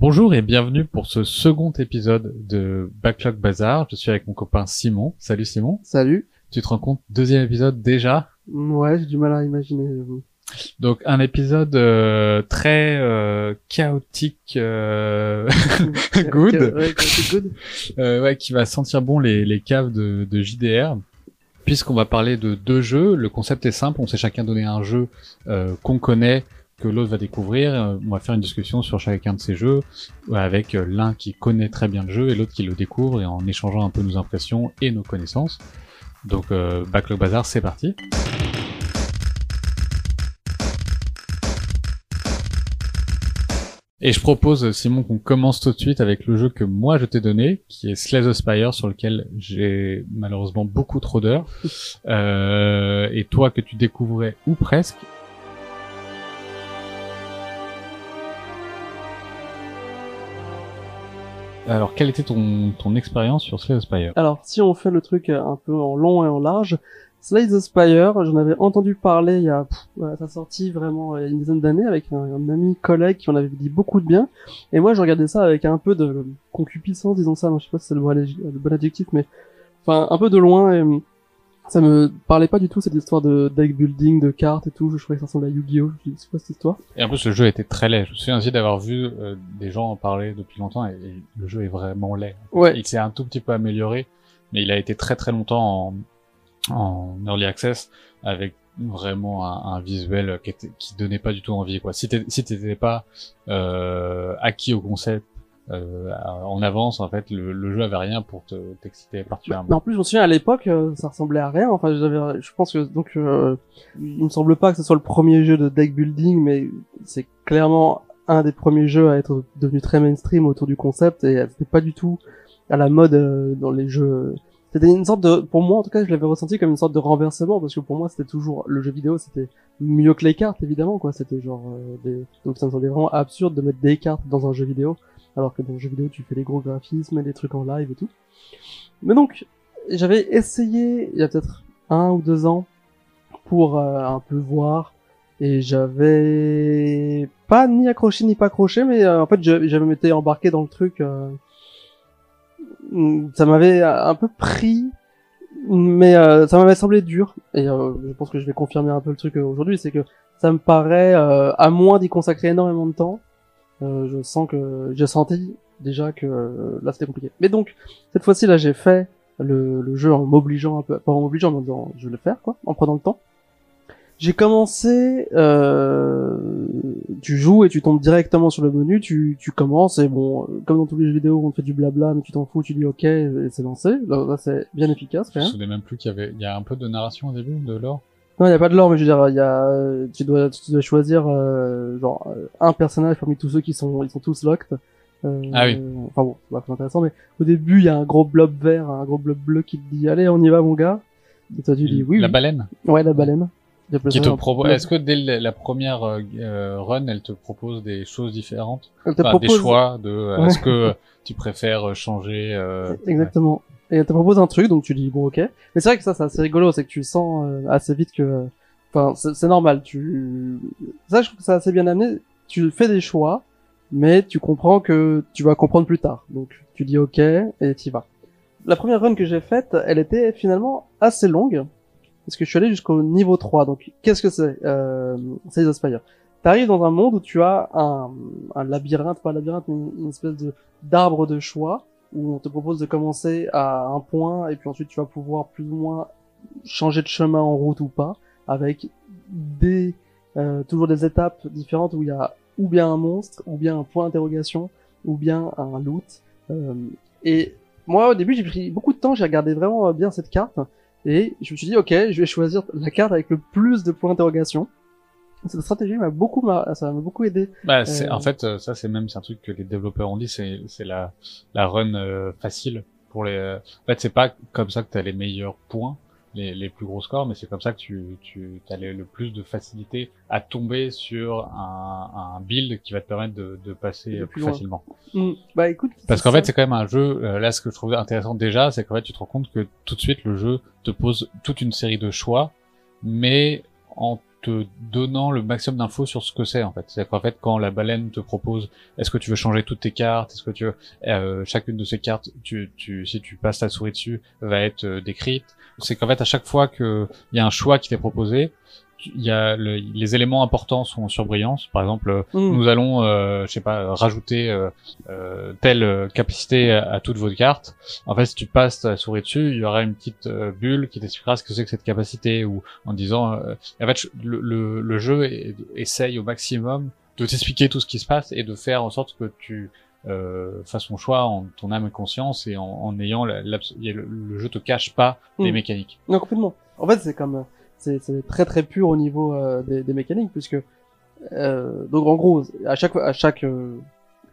Bonjour et bienvenue pour ce second épisode de Backlog Bazar. Je suis avec mon copain Simon. Salut Simon. Salut. Tu te rends compte, deuxième épisode déjà Ouais, j'ai du mal à imaginer. Donc un épisode euh, très euh, chaotique, euh... good, ouais, good. Euh, ouais, qui va sentir bon les, les caves de, de JDR. Puisqu'on va parler de deux jeux, le concept est simple, on s'est chacun donné un jeu euh, qu'on connaît, que l'autre va découvrir. Euh, on va faire une discussion sur chacun de ces jeux, avec l'un qui connaît très bien le jeu et l'autre qui le découvre, et en échangeant un peu nos impressions et nos connaissances. Donc euh, Backlog Bazar, c'est parti. Et je propose, Simon, qu'on commence tout de suite avec le jeu que moi je t'ai donné, qui est Slay the Spire, sur lequel j'ai malheureusement beaucoup trop d'heures, euh, et toi que tu découvrais ou presque. Alors, quelle était ton, ton expérience sur Slay the Spire? Alors, si on fait le truc un peu en long et en large, Slay the Spire, j'en avais entendu parler il y a pff, sa sortie vraiment il y a une dizaine d'années avec un, ami collègue qui en avait dit beaucoup de bien. Et moi, je regardais ça avec un peu de concupiscence, disons ça. je sais pas si c'est le, bon adjectif, mais enfin un peu de loin. Et, ça me parlait pas du tout cette histoire de deck building, de cartes et tout. Je trouvais que ça ressemblait à Yu-Gi-Oh. Je c'est quoi cette histoire? Et en plus, le jeu était très laid. Je me souviens aussi d'avoir vu euh, des gens en parler depuis longtemps et, et, le jeu est vraiment laid. Ouais. Il s'est un tout petit peu amélioré, mais il a été très très longtemps en, en early access avec vraiment un, un visuel qui, était, qui donnait pas du tout envie quoi. Si t'étais si t'étais pas euh, acquis au concept euh, en avance, en fait, le, le, jeu avait rien pour te t'exciter particulièrement. Mais en plus, je me souviens à l'époque, euh, ça ressemblait à rien. Enfin, je pense que donc, euh, il me semble pas que ce soit le premier jeu de deck building, mais c'est clairement un des premiers jeux à être devenu très mainstream autour du concept et c'était pas du tout à la mode euh, dans les jeux. C'était une sorte de, pour moi en tout cas, je l'avais ressenti comme une sorte de renversement parce que pour moi c'était toujours le jeu vidéo, c'était mieux que les cartes évidemment quoi. C'était genre euh, des, donc ça me semblait vraiment absurde de mettre des cartes dans un jeu vidéo alors que dans le jeu vidéo tu fais des gros graphismes des trucs en live et tout. Mais donc j'avais essayé il y a peut-être un ou deux ans pour euh, un peu voir et j'avais pas ni accroché ni pas accroché mais euh, en fait j'avais été embarqué dans le truc euh, ça m'avait un peu pris mais ça m'avait semblé dur et je pense que je vais confirmer un peu le truc aujourd'hui c'est que ça me paraît à moins d'y consacrer énormément de temps euh, je sens que j'ai senti déjà que euh, là c'était compliqué. Mais donc cette fois-ci là j'ai fait le, le, jeu en m'obligeant un peu, pas en m'obligeant mais en disant je vais le faire quoi, en prenant le temps. J'ai commencé, euh, tu joues et tu tombes directement sur le menu, tu, tu commences et bon, comme dans tous les jeux vidéo on fait du blabla, mais tu t'en fous, tu dis ok et c'est lancé. Là, c'est bien efficace. Je me souviens même plus qu'il y avait, il y a un peu de narration au début, de lore. Non, il y a pas de lore, mais je veux dire, il y a, tu dois, tu dois choisir euh, genre un personnage parmi tous ceux qui sont, ils sont tous locked. Euh, ah oui. Enfin bon, c'est pas intéressant, mais au début, il y a un gros blob vert, un gros blob bleu qui te dit, allez, on y va, mon gars. Et toi, tu dis oui. La oui. baleine. Ouais, la baleine. Qui te propose. Est-ce que dès la première euh, run, elle te propose des choses différentes Elle te enfin, propose... Des choix de. Ouais. Est-ce que tu préfères changer Exactement. Et elle te propose un truc, donc tu dis bon ok. Mais c'est vrai que ça, c'est assez rigolo, c'est que tu sens euh, assez vite que Enfin, c'est normal. Tu, ça, je trouve que c'est assez bien amené. Tu fais des choix, mais tu comprends que tu vas comprendre plus tard. Donc, tu dis OK et t'y vas. La première run que j'ai faite, elle était finalement assez longue, parce que je suis allé jusqu'au niveau 3. Donc, qu'est-ce que c'est euh, C'est les Aspire. T'arrives dans un monde où tu as un, un labyrinthe, pas un labyrinthe, mais une espèce de d'arbre de choix où on te propose de commencer à un point et puis ensuite tu vas pouvoir plus ou moins changer de chemin en route ou pas avec des euh, toujours des étapes différentes où il y a ou bien un monstre, ou bien un point d'interrogation, ou bien un loot. Euh, et moi au début j'ai pris beaucoup de temps, j'ai regardé vraiment bien cette carte et je me suis dit ok je vais choisir la carte avec le plus de points d'interrogation. Cette stratégie m'a beaucoup ça m'a beaucoup aidé. Bah, c'est euh... en fait ça c'est même c'est un truc que les développeurs ont dit c'est c'est la la run euh, facile pour les en fait c'est pas comme ça que tu as les meilleurs points les, les plus gros scores, mais c'est comme ça que tu, tu as le plus de facilité à tomber sur un, un build qui va te permettre de, de passer plus, plus facilement. Mmh. Bah écoute, parce qu'en fait c'est quand même un jeu. Euh, là, ce que je trouve intéressant déjà, c'est qu'en fait tu te rends compte que tout de suite le jeu te pose toute une série de choix, mais en te donnant le maximum d'infos sur ce que c'est en fait. C'est-à-dire qu'en fait, quand la baleine te propose, est-ce que tu veux changer toutes tes cartes, est-ce que tu veux, euh, chacune de ces cartes, tu, si tu passes ta souris dessus, va être euh, décrite. C'est qu'en fait, à chaque fois qu'il y a un choix qui t'est proposé, il y a le- les éléments importants sont sur brillance. Par exemple, euh, Mm. nous allons, euh, je sais pas, rajouter euh, euh, telle euh, capacité à, à toutes vos cartes. En fait, si tu passes ta souris dessus, il y aura une petite bulle qui t'expliquera ce que c'est que cette capacité, ou en disant, euh, en fait, le, le, le jeu est- essaye au maximum de t'expliquer tout ce qui se passe et de faire en sorte que tu euh, fasses ton choix en ton âme et conscience et en, en ayant le, le jeu te cache pas les Mm. mécaniques. Non, complètement. En fait, c'est comme, c'est, très très pur au niveau euh, des, des mécaniques, puisque euh, donc en gros, à chaque à chaque euh,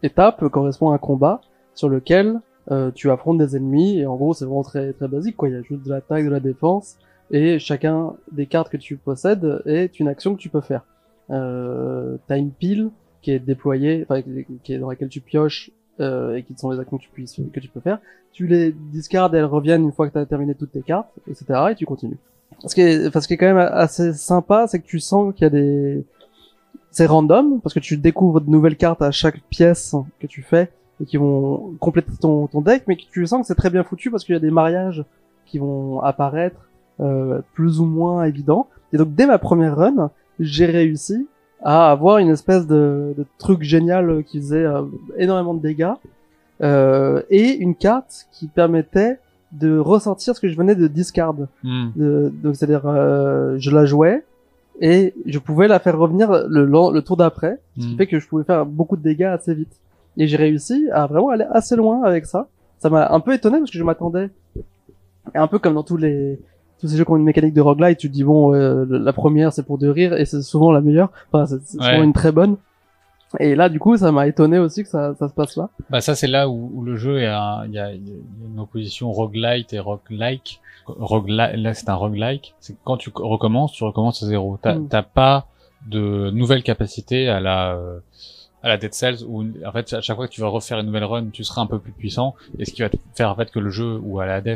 étape correspond à un combat sur lequel euh, tu affrontes des ennemis et en gros c'est vraiment très très basique quoi. Il y a juste de l'attaque, de la défense et chacun des cartes que tu possèdes est une action que tu peux faire. Euh, T'as une pile qui est déployée, enfin qui est dans laquelle tu pioches euh, et qui sont les actions que tu puisses que tu peux faire tu les discardes et elles reviennent une fois que tu as terminé toutes tes cartes, etc. et tu continues. Ce qui est, enfin, ce qui est quand même assez sympa, c'est que tu sens qu'il y a des... C'est random, parce que tu découvres de nouvelles cartes à chaque pièce que tu fais, et qui vont compléter ton, deck, mais que tu sens que c'est très bien foutu, parce qu'il y a des mariages qui vont apparaître, euh, plus ou moins évidents. Et donc, dès ma première run, j'ai réussi à avoir une espèce de, de truc génial qui faisait euh, énormément de dégâts, euh, et une carte qui permettait de ressortir ce que je venais de discard. Mm. De- donc c'est-à-dire euh, je la jouais et je pouvais la faire revenir le, le, le tour d'après, ce qui Mm. fait que je pouvais faire beaucoup de dégâts assez vite. Et j'ai réussi à vraiment aller assez loin avec ça. Ça m'a un peu étonné parce que je m'attendais un peu comme dans tous les tous ces jeux qui ont une mécanique de roguelite, tu te dis bon euh, la première c'est pour de rire et c'est souvent la meilleure, enfin c'est c'est souvent Ouais. une très bonne. Et là du coup ça m'a étonné aussi que ça, ça se passe là. Bah ça c'est là où, où le jeu est un- il y a, une opposition roguelite et roguelike. Roguelike, là c'est un roguelike. C'est que quand tu recommences, tu recommences à zéro. T'as Mm. pas de nouvelles capacités à la euh, à la Dead Cells où en fait à chaque fois que tu vas refaire une nouvelle run, tu seras un peu plus puissant et ce qui va te faire en fait que le jeu ou à la Hades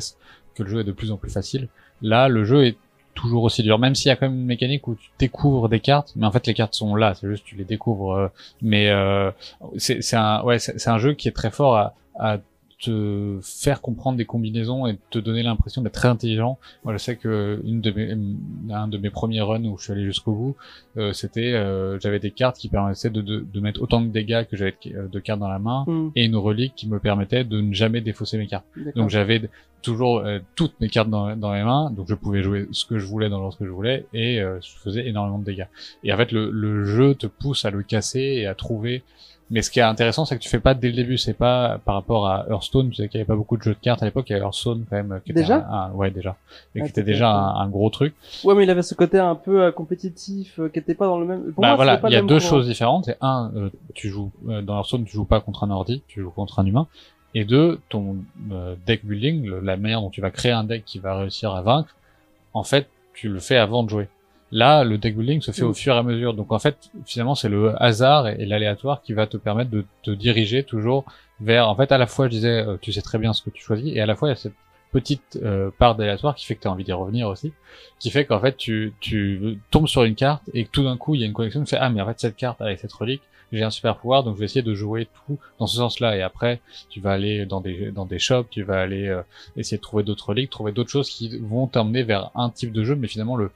que le jeu est de plus en plus facile. Là, le jeu est toujours aussi dur, même s'il y a quand même une mécanique où tu découvres des cartes, mais en fait les cartes sont là, c'est juste tu les découvres. euh, mais euh, c'est un ouais c'est un jeu qui est très fort à, à te faire comprendre des combinaisons et te donner l'impression d'être très intelligent. Moi, je sais que une de mes, un de mes premiers runs où je suis allé jusqu'au bout, euh, c'était, euh, j'avais des cartes qui permettaient de, de, de mettre autant de dégâts que j'avais de, de cartes dans la main Hmm, et une relique qui me permettait de ne jamais défausser mes cartes. Donc j'avais toujours euh, toutes mes cartes dans, dans mes mains, donc je pouvais jouer ce que je voulais dans l'ordre que je voulais et euh, je faisais énormément de dégâts. Et en fait le, le jeu te pousse à le casser et à trouver. Mais ce qui est intéressant, c'est que tu fais pas dès le début. C'est pas par rapport à Hearthstone. Tu sais qu'il y avait pas beaucoup de jeux de cartes à l'époque. Il y avait Hearthstone quand même. Qui était Déjà un, un- ouais déjà. Et Ah, qui était déjà un, un gros truc. Ouais, mais il avait ce côté un peu euh, compétitif, euh, qui était pas dans le même. Pour bah moi, voilà, pas il y a deux courant. choses différentes. C'est un, euh, tu joues euh, dans Hearthstone, tu joues pas contre un ordi, tu joues contre un humain. Et deux, ton euh, deck building, le- la manière dont tu vas créer un deck qui va réussir à vaincre, en fait, tu le fais avant de jouer. Là, le deck building se fait au fur et à mesure. Donc en fait, finalement, c'est le hasard et, l'aléatoire qui va te permettre de te diriger toujours vers. En fait, à la fois, je disais, euh, tu sais très bien ce que tu choisis, et à la fois, il y a cette petite euh, part d'aléatoire qui fait que tu as envie d'y revenir aussi, qui fait qu'en fait, tu, tu tombes sur une carte et que tout d'un coup, il y a une connexion qui fait ah mais en fait cette carte avec cette relique, j'ai un super pouvoir, donc je vais essayer de jouer tout dans ce sens-là. Et après, tu vas aller dans des dans des shops, tu vas aller euh, essayer de trouver d'autres reliques, trouver d'autres choses qui vont t'emmener vers un type de jeu, mais finalement le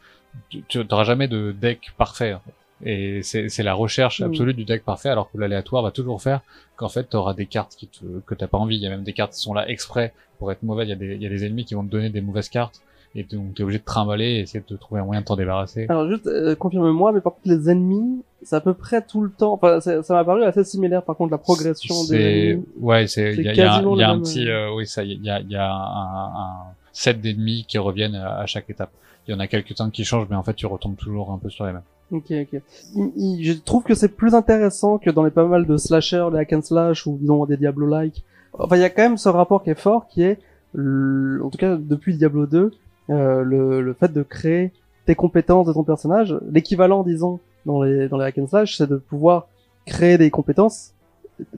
tu n'auras jamais de deck parfait. en fait. Et c'est la recherche Mm. absolue du deck parfait, alors que l'aléatoire va toujours faire qu'en fait, tu auras des cartes qui te, que t'as pas envie. Il y a même des cartes qui sont là exprès pour être mauvaises. Il y a des, il y a des ennemis qui vont te donner des mauvaises cartes. Et donc, t'es obligé de trimballer et essayer de trouver un moyen de t'en débarrasser. Alors juste euh, confirme-moi, mais par contre les ennemis, c'est à peu près tout le temps. Enfin, ça m'a paru assez similaire par contre la progression des ennemis. ouais, c'est, il y a, y a y a un petit, euh, euh, oui, ça, il y a, y a un, un set d'ennemis qui reviennent à, à chaque étape. Il y en a quelques-uns qui changent, mais en fait, tu retombes toujours un peu sur les mêmes. Ok, ok. Il- il- je trouve que c'est plus intéressant que dans les pas mal de slashers, les hack and slash ou disons des Diablo-like. Enfin, il y a quand même ce rapport qui est fort, qui est, le- en tout cas depuis Diablo 2, euh, le, le fait de créer tes compétences de ton personnage. L'équivalent, disons, dans les dans les hack and slash, c'est de pouvoir créer des compétences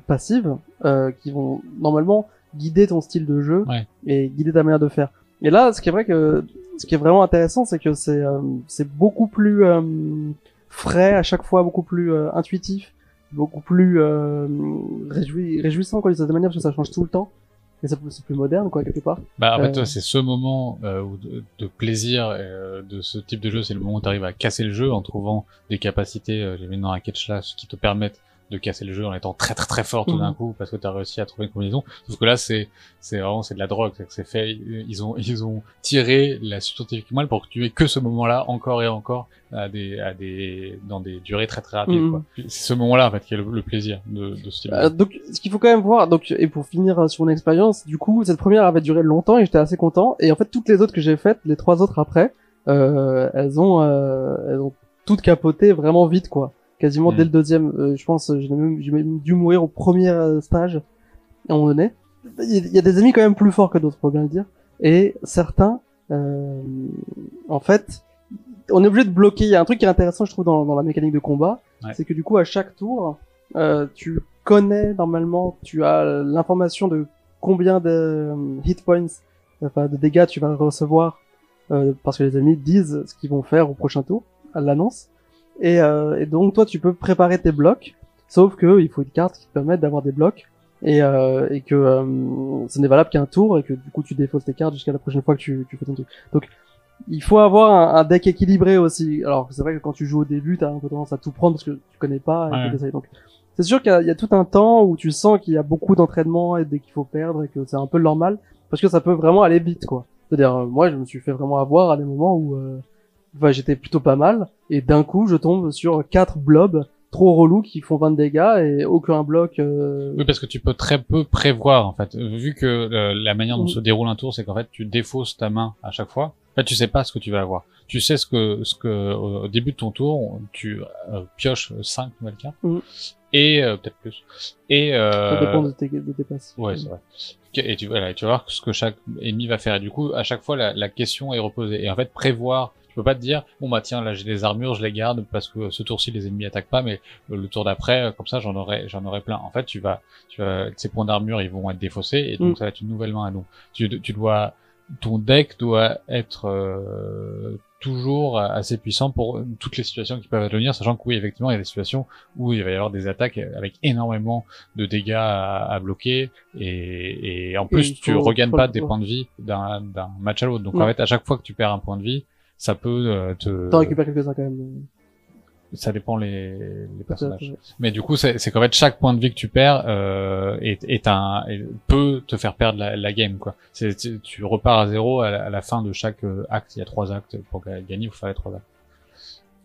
passives euh, qui vont normalement guider ton style de jeu Ouais. et guider ta manière de faire. Et là, ce qui est vrai que ce qui est vraiment intéressant, c'est que c'est euh, c'est beaucoup plus euh, frais à chaque fois, beaucoup plus euh, intuitif, beaucoup plus réjoui, réjouissant quoi de cette manière parce que ça change tout le temps et c'est plus moderne quoi quelque part. Bah en fait c'est ce moment de, de, plaisir de ce type de jeu, c'est le moment où tu arrives à casser le jeu en trouvant des capacités, j'ai vu dans Racket Slash, qui te permettent de casser le jeu en étant très très très fort tout d'un mhm. coup parce que tu as réussi à trouver une combinaison. Sauf que là c'est c'est vraiment c'est de la drogue, c'est fait ils ont ils ont tiré la substantifique mal pour que tu aies que ce moment-là encore et encore à des à des dans des durées très très rapides mhm. C'est ce moment-là en fait qui est le, plaisir de, de ce type. Euh, donc ce qu'il faut quand même voir donc et pour finir sur mon expérience, du coup cette première avait duré longtemps et j'étais assez content et en fait toutes les autres que j'ai faites, les trois autres après, euh, elles ont euh, elles ont toutes capoté vraiment vite quoi quasiment dès mm. le deuxième. Euh, je pense, j'ai même, même, dû mourir au premier euh, stage à un moment donné. Il y, a des amis quand même plus forts que d'autres, faut bien le dire. Et certains, euh, en fait, on est obligé de bloquer. Il y a un truc qui est intéressant, je trouve, dans, dans la mécanique de combat, c'est que du coup, à chaque tour, euh, tu connais normalement, tu as l'information de combien de euh, hit points, enfin de dégâts tu vas recevoir, euh, parce que les amis disent ce qu'ils vont faire au prochain tour, à l'annonce. Et, euh, et, donc toi tu peux préparer tes blocs, sauf que il faut une carte qui te permette d'avoir des blocs et, euh, et que euh, ce n'est valable qu'un tour et que du coup tu défausses tes cartes jusqu'à la prochaine fois que tu, tu fais ton truc. Donc il faut avoir un, un, deck équilibré aussi. Alors c'est vrai que quand tu joues au début, t'as un peu tendance à tout prendre parce que tu connais pas. Et Donc c'est sûr qu'il y, y, a tout un temps où tu sens qu'il y a beaucoup d'entraînement et dès qu'il faut perdre et que c'est un peu normal parce que ça peut vraiment aller vite quoi. C'est-à-dire euh, moi je me suis fait vraiment avoir à des moments où euh, enfin, j'étais plutôt pas mal, et d'un coup, je tombe sur quatre blobs trop relous qui font 20 dégâts et aucun bloc. Euh... Oui, parce que tu peux très peu prévoir en fait. Vu que euh, la manière dont se déroule un tour, c'est qu'en fait tu défausses ta main à chaque fois. En fait, tu sais pas ce que tu vas avoir. Tu sais ce que ce que au début de ton tour, tu euh, pioches 5 nouvelles cartes mm. et euh, peut-être plus. Et ça dépend de tes, de tes passes. Ouais, c'est vrai. Et tu, voilà, tu vas voir ce que chaque ennemi va faire. Et du coup, à chaque fois, la, la question est reposée. Et en fait, prévoir peux pas te dire bon bah tiens là j'ai des armures je les garde parce que ce tour-ci les ennemis attaquent pas mais le tour d'après euh, comme ça j'en aurai j'en aurai plein en fait tu vas tu vas ces points d'armure ils vont être défaussés et donc mm. ça va être une nouvelle main donc tu, tu dois ton deck doit être euh, toujours assez puissant pour toutes les situations qui peuvent advenir, sachant que oui, effectivement, il y a des situations où il va y avoir des attaques avec énormément de dégâts à, bloquer, et, et en plus, tu regagnes pas des points de vie d'un match à l'autre. Donc en fait, à chaque fois que tu perds un point de vie, ça peut euh, te. T'en récupères quelques-uns quand même. Ça dépend les, les personnages. Mais du coup, c'est qu'en fait chaque point de vie que tu perds euh, est, est un peut te faire perdre la, la game quoi. C'est tu repars à zéro à la, fin de chaque euh, acte. Il y a trois actes pour gagner. Il faut faire les trois actes.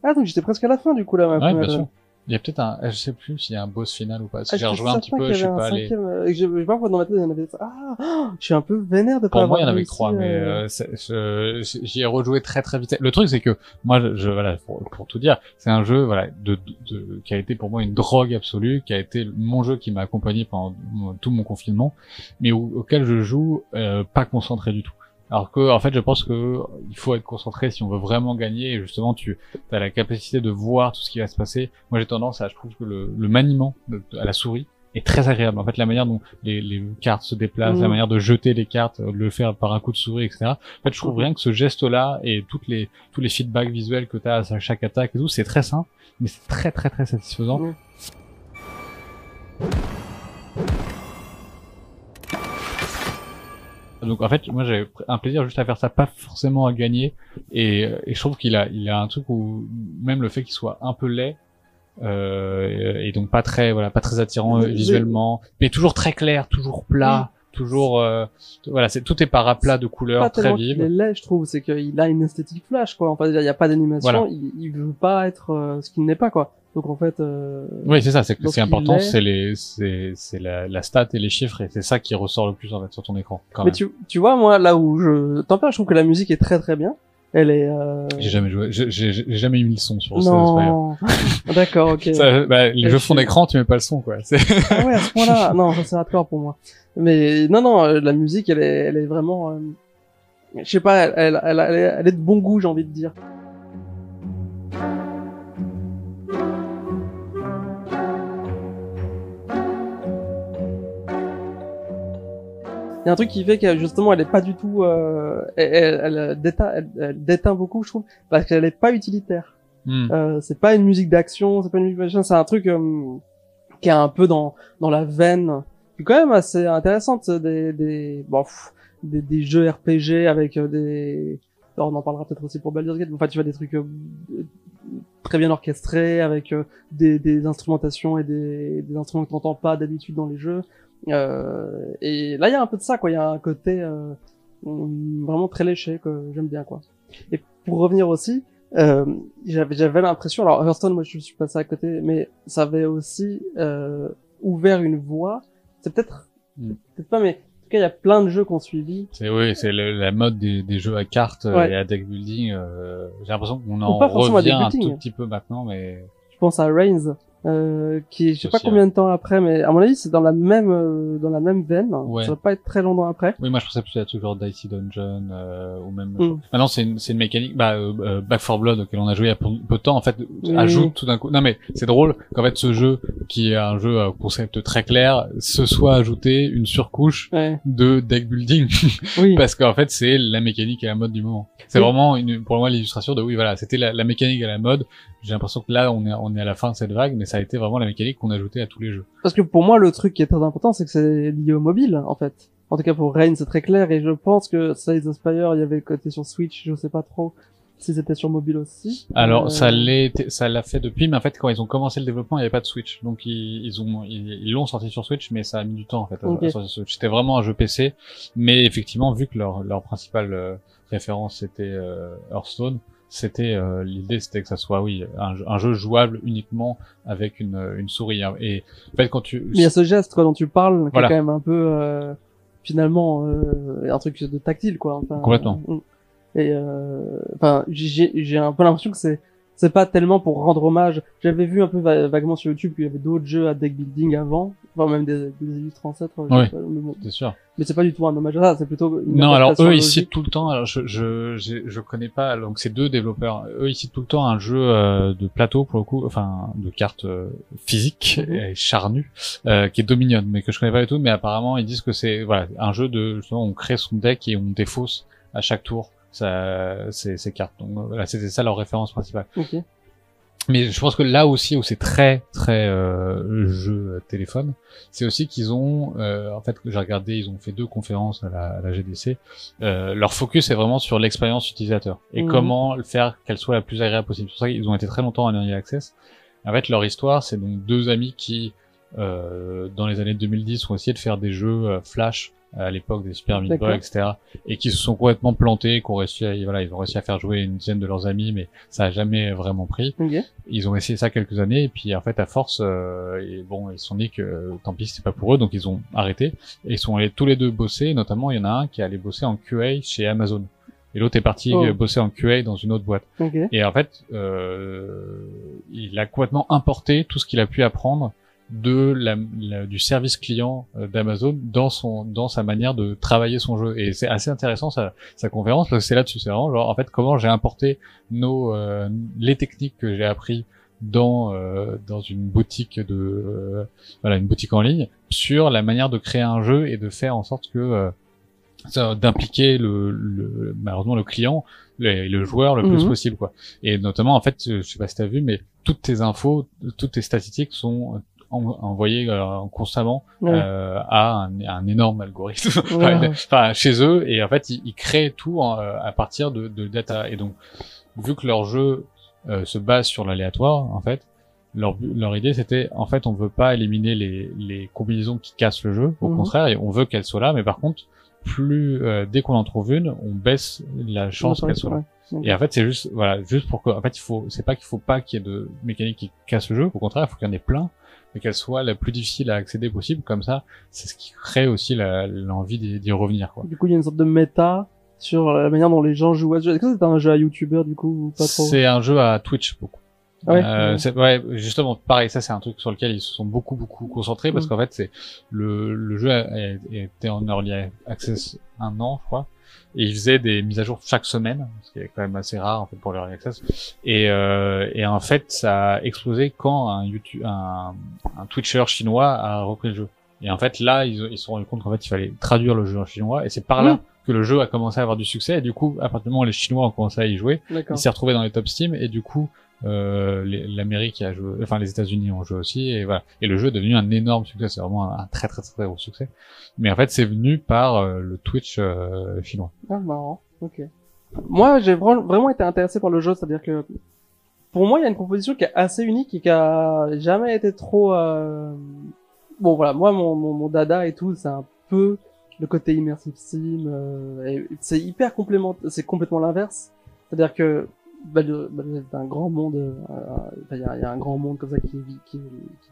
Ah donc j'étais presque à la fin du coup là. Ma ouais, bien sûr. Il y a peut-être un, je sais plus s'il y a un boss final ou pas. Si ah, j'ai rejoué un petit peu, je suis pas allé. Euh, je, je pas dans ma tête, il y en avait. Ah, je suis un peu vénère de pas Pour moi, il y en avait trois, mais euh, euh j'y ai rejoué très très vite. Le truc, c'est que moi, je, voilà, pour, pour, tout dire, c'est un jeu, voilà, de, de, qui a été pour moi une drogue absolue, qui a été mon jeu qui m'a accompagné pendant tout mon confinement, mais auquel je joue euh, pas concentré du tout. Alors que, en fait, je pense que il faut être concentré si on veut vraiment gagner. Et justement, tu as la capacité de voir tout ce qui va se passer. Moi, j'ai tendance à, je trouve que le, le maniement à la souris est très agréable. En fait, la manière dont les, les cartes se déplacent, la mmh. manière de jeter les cartes, de le faire par un coup de souris, etc. En fait, je trouve rien que ce geste-là et toutes les tous les feedbacks visuels que tu as à chaque attaque et tout, c'est très simple, mais c'est très très très satisfaisant. Mmh. Donc en fait, moi j'avais un plaisir juste à faire ça, pas forcément à gagner. Et, et je trouve qu'il a, il a un truc où même le fait qu'il soit un peu laid euh, et donc pas très, voilà, pas très attirant visuellement, mais toujours très clair, toujours plat. Toujours, euh, voilà, c'est tout est par aplat de couleurs très vives. Il est laid, je trouve, c'est qu'il a une esthétique flash, quoi. Enfin, il n'y a pas d'animation, il, il veut pas être euh, ce qu'il n'est pas, quoi. Donc en fait. Euh, oui, c'est ça. C'est c'est important, c'est les, c'est c'est la, la stat et les chiffres et c'est ça qui ressort le plus en fait sur ton écran. Quand Mais tu tu vois moi là où je t'en parle, je trouve que la musique est très très bien. Elle est. Euh... J'ai jamais joué, j'ai jamais mis le son sur. Non. D'accord, ok. Ça, bah, les jeux fond d'écran, tu mets pas le son quoi. ah ouais à ce point-là. non, ça c'est hardcore pour moi. Mais non non, euh, la musique elle est elle est vraiment. Euh... Je sais pas, elle, elle, elle, elle est de bon goût j'ai envie de dire. Il y a un truc qui fait que justement elle est pas du tout, euh, elle, elle, elle déteint, elle, déteint beaucoup, je trouve, parce qu'elle est pas utilitaire. Hmm. Euh, c'est pas une musique d'action, c'est pas une musique machin, c'est un truc euh, qui est un peu dans dans la veine, qui est quand même assez intéressante des des bon pff, des, des jeux RPG avec euh, des alors, on en parlera peut-être aussi pour Baldur's Gate. mais Enfin, tu vois des trucs euh, très bien orchestrés avec euh, des, des instrumentations et des, des instruments que t'entends pas d'habitude dans les jeux. Euh, et là, il y a un peu de ça, quoi. Il y a un côté euh, vraiment très léché que j'aime bien, quoi. Et pour revenir aussi, euh, j'avais j'avais l'impression, alors Hearthstone, moi je suis passé à côté, mais ça avait aussi euh, ouvert une voie. C'est peut-être, Mm. peut-être pas, mais en tout cas il y a plein de jeux qu'on suivi. C'est oui, c'est le- la mode des, des jeux à cartes euh, Ouais. et à deck building. J'ai l'impression qu'on en revient un tout petit peu maintenant, mais Je pense à Reigns, euh, qui je sais pas Aussi, combien de temps après, mais à mon avis c'est dans la même euh, dans la même veine. Ouais. Ça va pas être très longtemps après. oui, moi je pensais plus à trucs genre Dicey Dungeon euh, ou même. Mm. Maintenant, c'est une, c'est une mécanique. Bah, euh, euh, Back 4 Blood auquel on a joué il y a peu, peu de temps, en fait, Oui. ajoute tout d'un coup. Non, mais c'est drôle qu'en fait ce jeu, qui est un jeu à concept très clair, se soit ajouté une surcouche Ouais. de deck building Oui. parce qu'en fait c'est la mécanique à la mode du moment. C'est Oui. vraiment une, pour moi l'illustration de oui voilà c'était la, la mécanique à la mode. J'ai l'impression que là on est on est à la fin de cette vague, mais ça a été vraiment la mécanique qu'on a ajoutée à tous les jeux. Parce que pour moi, le truc qui est très important, c'est que c'est lié au mobile, en fait. En tout cas, pour Reign, c'est très clair, et je pense que Slay the Spire, il y avait le côté sur Switch, je sais pas trop si c'était sur mobile aussi. Alors Euh, ça l'est ça l'a fait depuis, mais en fait quand ils ont commencé le développement il n'y avait pas de Switch, donc ils, ils ont ils l'ont sorti sur Switch, mais ça a mis du temps en fait. à- Ok. à sortir sur Switch. C'était vraiment un jeu PC, mais effectivement vu que leur leur principale euh, référence c'était euh, Hearthstone, c'était euh, l'idée c'était que ça soit oui un, jeu- un jeu jouable uniquement avec une une souris. hein. Et en fait quand tu Mais il y a ce geste, quoi, dont tu parles, qui est quand même un peu, euh, finalement, euh, un truc de tactile, quoi. Enfin, Complètement. et, euh, enfin, j'ai j'ai un peu l'impression que c'est, c'est pas tellement pour rendre hommage. J'avais vu un peu va- vaguement sur YouTube qu'il y avait d'autres jeux à deck building avant, enfin même des, des illustres ancêtres. mais bon. c'est sûr. Mais c'est pas du tout un hommage à ça, c'est plutôt une Non, alors eux ils citent tout le temps. Alors je je je connais pas. Donc c'est deux développeurs. Eux ils citent tout le temps un jeu euh, de plateau pour le coup, enfin de cartes euh, physiques Mhm. et charnues, euh, qui est Dominion, mais que je connais pas du tout. Mais apparemment ils disent que c'est voilà un jeu de justement on crée son deck et on défausse à chaque tour ça ces ces cartes. Donc voilà c'était ça leur référence principale. Ok. Mais je pense que là aussi où c'est très très euh, jeu téléphone, c'est aussi qu'ils ont, euh, en fait, j'ai regardé, ils ont fait deux conférences à la, à la GDC. Euh, leur focus est vraiment sur l'expérience utilisateur et Mhm. comment le faire qu'elle soit la plus agréable possible. C'est pour ça qu'ils ont été très longtemps en early access. En fait, leur histoire, c'est donc deux amis qui, euh, dans les années 2010, ont essayé de faire des jeux euh, Flash à l'époque des Super Meat Boy, etc. Et qui se sont complètement plantés, qui ont réussi à, voilà, ils ont réussi à faire jouer une dizaine de leurs amis, mais ça a jamais vraiment pris. Ils ont essayé ça quelques années et puis en fait à force, euh, et bon, ils se sont dit que euh, tant pis c'était pas pour eux, donc ils ont arrêté et ils sont allés tous les deux bosser. Notamment, il y en a un qui est allé bosser en QA chez Amazon et l'autre est parti Oh. euh, bosser en QA dans une autre boîte. Et en fait, euh, il a complètement importé tout ce qu'il a pu apprendre de la, la- du service client euh, d'Amazon dans son dans sa manière de travailler son jeu et c'est assez intéressant sa, sa conférence parce que c'est là-dessus c'est vraiment genre en fait comment j'ai importé nos euh, les techniques que j'ai appris dans euh, dans une boutique de euh, voilà une boutique en ligne sur la manière de créer un jeu et de faire en sorte que euh, d'impliquer le, le malheureusement le client le, le joueur le plus Mhm. possible quoi et notamment en fait je sais pas si t'as vu mais toutes tes infos toutes tes statistiques sont en- envoyées euh, constamment Ouais. euh, à un, un énorme algorithme Ouais. enfin, chez eux et en fait ils, ils créent tout euh, à partir de, de data et donc vu que leur jeu euh, se base sur l'aléatoire en fait leur, leur idée c'était en fait on veut pas éliminer les, les combinaisons qui cassent le jeu au Mhm. contraire et on veut qu'elles soient là mais par contre plus euh, dès qu'on en trouve une on baisse la chance qu'elle soit là Ouais. et en fait, c'est juste, voilà, juste pour que, en fait, il faut, c'est pas qu'il faut pas qu'il y ait de mécanique qui casse le jeu. Au contraire, il faut qu'il y en ait plein, mais qu'elle soit la plus difficile à accéder possible. Comme ça, c'est ce qui crée aussi l'envie d'y revenir, quoi. Du coup, il y a une sorte de méta sur la manière dont les gens jouent à ce jeu. Est-ce que c'est un jeu à YouTuber, du coup, ou pas trop? C'est un jeu à Twitch, beaucoup. Ah ouais? Euh, Ouais. ouais, justement, pareil, ça c'est un truc sur lequel ils se sont beaucoup beaucoup concentrés parce Mm. qu'en fait c'est le, le jeu a, a- était en early access un an, je crois, et ils faisaient des mises à jour chaque semaine, ce qui est quand même assez rare en fait pour l'early access. Et, euh, et en fait, ça a explosé quand un YouTube, un, un Twitcher chinois a repris le jeu. Et en fait, là, ils, ils se sont rendus compte qu'en fait, il fallait traduire le jeu en chinois, et c'est par là que le jeu a commencé à avoir du succès. Et du coup, à partir du moment où les Chinois ont commencé à y jouer, D'accord. il s'est retrouvé dans les top Steam, et du coup, euh, l'Amérique a joué, enfin les États-Unis ont joué aussi, et voilà. Et le jeu est devenu un énorme succès. C'est vraiment un, très, très très gros succès. Mais en fait, c'est venu par euh, le Twitch euh, chinois. Ah, marrant. Ok. Moi, j'ai vra- vraiment été intéressé par le jeu, c'est-à-dire que pour moi, il y a une proposition qui est assez unique et qui a jamais été trop. euh, Bon, voilà, moi, mon, dada et tout, c'est un peu le côté immersive sim. euh, c'est hyper complément, c'est complètement l'inverse. C'est-à-dire que c'est un grand monde, euh, enfin, il y, a, un grand monde comme ça qui, qui,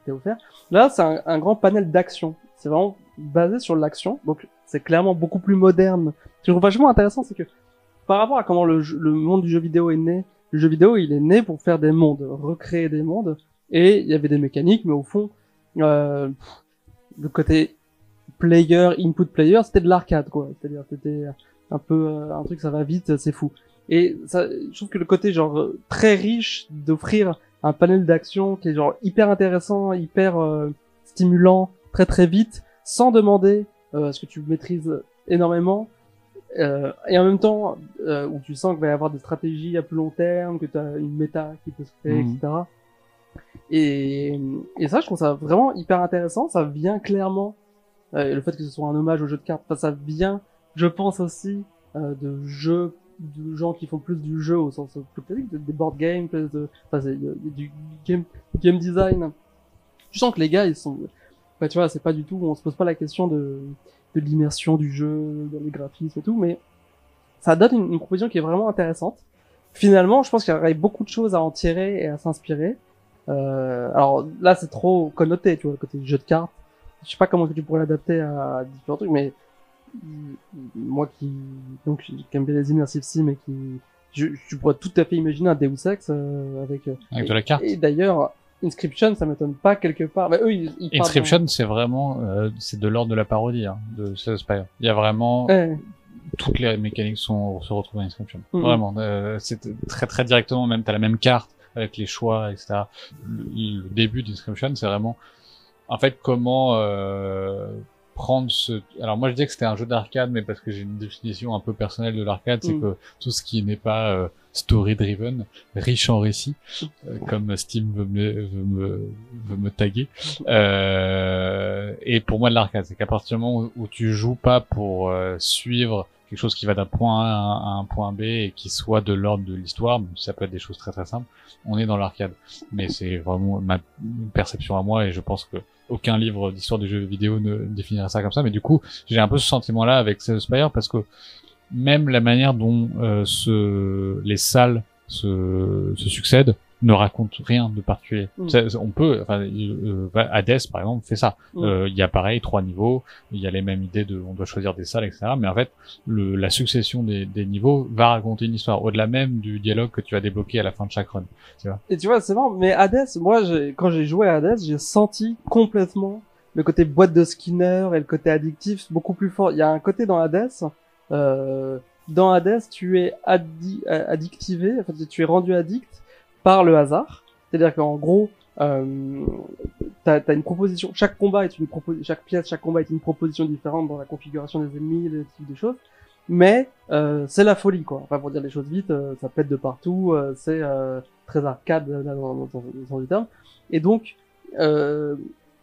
t'est offert. Là, c'est un, grand panel d'action. C'est vraiment basé sur l'action, donc c'est clairement beaucoup plus moderne. Ce que je trouve vachement intéressant, c'est que par rapport à comment le, monde du jeu vidéo est né, le jeu vidéo, il est né pour faire des mondes, recréer des mondes, et il y avait des mécaniques, mais au fond, euh, le côté player, input player, c'était de l'arcade, quoi. C'est-à-dire, c'était un peu euh, un truc, ça va vite, c'est fou. Et ça, je trouve que le côté genre très riche d'offrir un panel d'action qui est genre hyper intéressant, hyper euh, stimulant, très très vite, sans demander euh, ce que tu maîtrises énormément, euh, et en même temps euh, où tu sens qu'il va y avoir des stratégies à plus long terme, que tu as une méta qui peut se créer, Mhm. etc. Et, et ça, je trouve ça vraiment hyper intéressant. Ça vient clairement, euh, le fait que ce soit un hommage au jeu de cartes, ça vient, je pense aussi, euh, de jeux, de gens qui font plus du jeu au sens plus classique, de- des board games, enfin, a du game, design. Tu sens que les gars, ils sont, bah, tu vois, c'est pas du tout, on se pose pas la question de, de l'immersion du jeu, dans les graphismes et tout, mais ça donne une, une proposition qui est vraiment intéressante. Finalement, je pense qu'il y aurait beaucoup de choses à en tirer et à s'inspirer. Euh, alors là, c'est trop connoté, tu vois, le côté jeu de cartes. Je sais pas comment tu pourrais l'adapter à différents trucs, mais moi qui donc qui aime bien les immersive sim et qui je, je pourrais tout à fait imaginer un Deus Ex euh, avec euh, Avec de la carte. et d'ailleurs Inscription ça m'étonne pas quelque part mais eux ils, ils Inscription, c'est vraiment, euh, c'est de l'ordre de la parodie hein, de Spire. Il y a vraiment Ouais. toutes les mécaniques sont se retrouvent dans Inscription. Mhm. Vraiment, euh, c'est très très directement. Même t'as la même carte avec les choix, etc. Le, le début d'Inscription, c'est vraiment, en fait, comment euh, prendre ce. Alors moi, je disais que c'était un jeu d'arcade, mais parce que j'ai une définition un peu personnelle de l'arcade, c'est Mhm. que tout ce qui n'est pas euh, story driven, riche en récits, euh, comme Steam veut me, veut me, veut me taguer. Euh, et pour moi, de l'arcade, c'est qu'à partir du moment où, où tu joues pas pour euh, suivre quelque chose qui va d'un point A à un, point B et qui soit de l'ordre de l'histoire, même si ça peut être des choses très très simples, on est dans l'arcade. Mais c'est vraiment ma perception à moi et je pense que aucun livre d'histoire des jeux vidéo ne définirait ça comme ça. Mais du coup, j'ai un peu ce sentiment-là avec Slay Spire parce que même la manière dont euh, ce, les salles se, se succèdent ne raconte rien de particulier. Mm. Ça- On peut, enfin, euh, Hades par exemple fait ça. Mm. Euh, Il y a pareil trois niveaux, il y a les mêmes idées de, on doit choisir des salles, etc. Mais en fait, le, la succession des, des niveaux va raconter une histoire au-delà même du dialogue que tu vas débloquer à la fin de chaque run. Et tu vois, c'est marrant, mais Hades, moi, quand j'ai joué à Hades, j'ai senti complètement le côté boîte de Skinner et le côté addictif beaucoup plus fort. Il y a un côté dans Hades, euh, dans Hades, tu es addi euh, addictivé, en fait, tu es rendu addict par le hasard. C'est-à-dire qu'en gros, euh, t'as as une proposition. Chaque combat est une proposition. Chaque pièce, chaque combat est une proposition différente dans la configuration des ennemis, les types de choses. Mais euh, c'est la folie, quoi. Enfin, pour dire les choses vite, euh, ça pète de partout. euh, c'est euh, très arcade euh, dans, dans, dans, dans le terme. Et donc,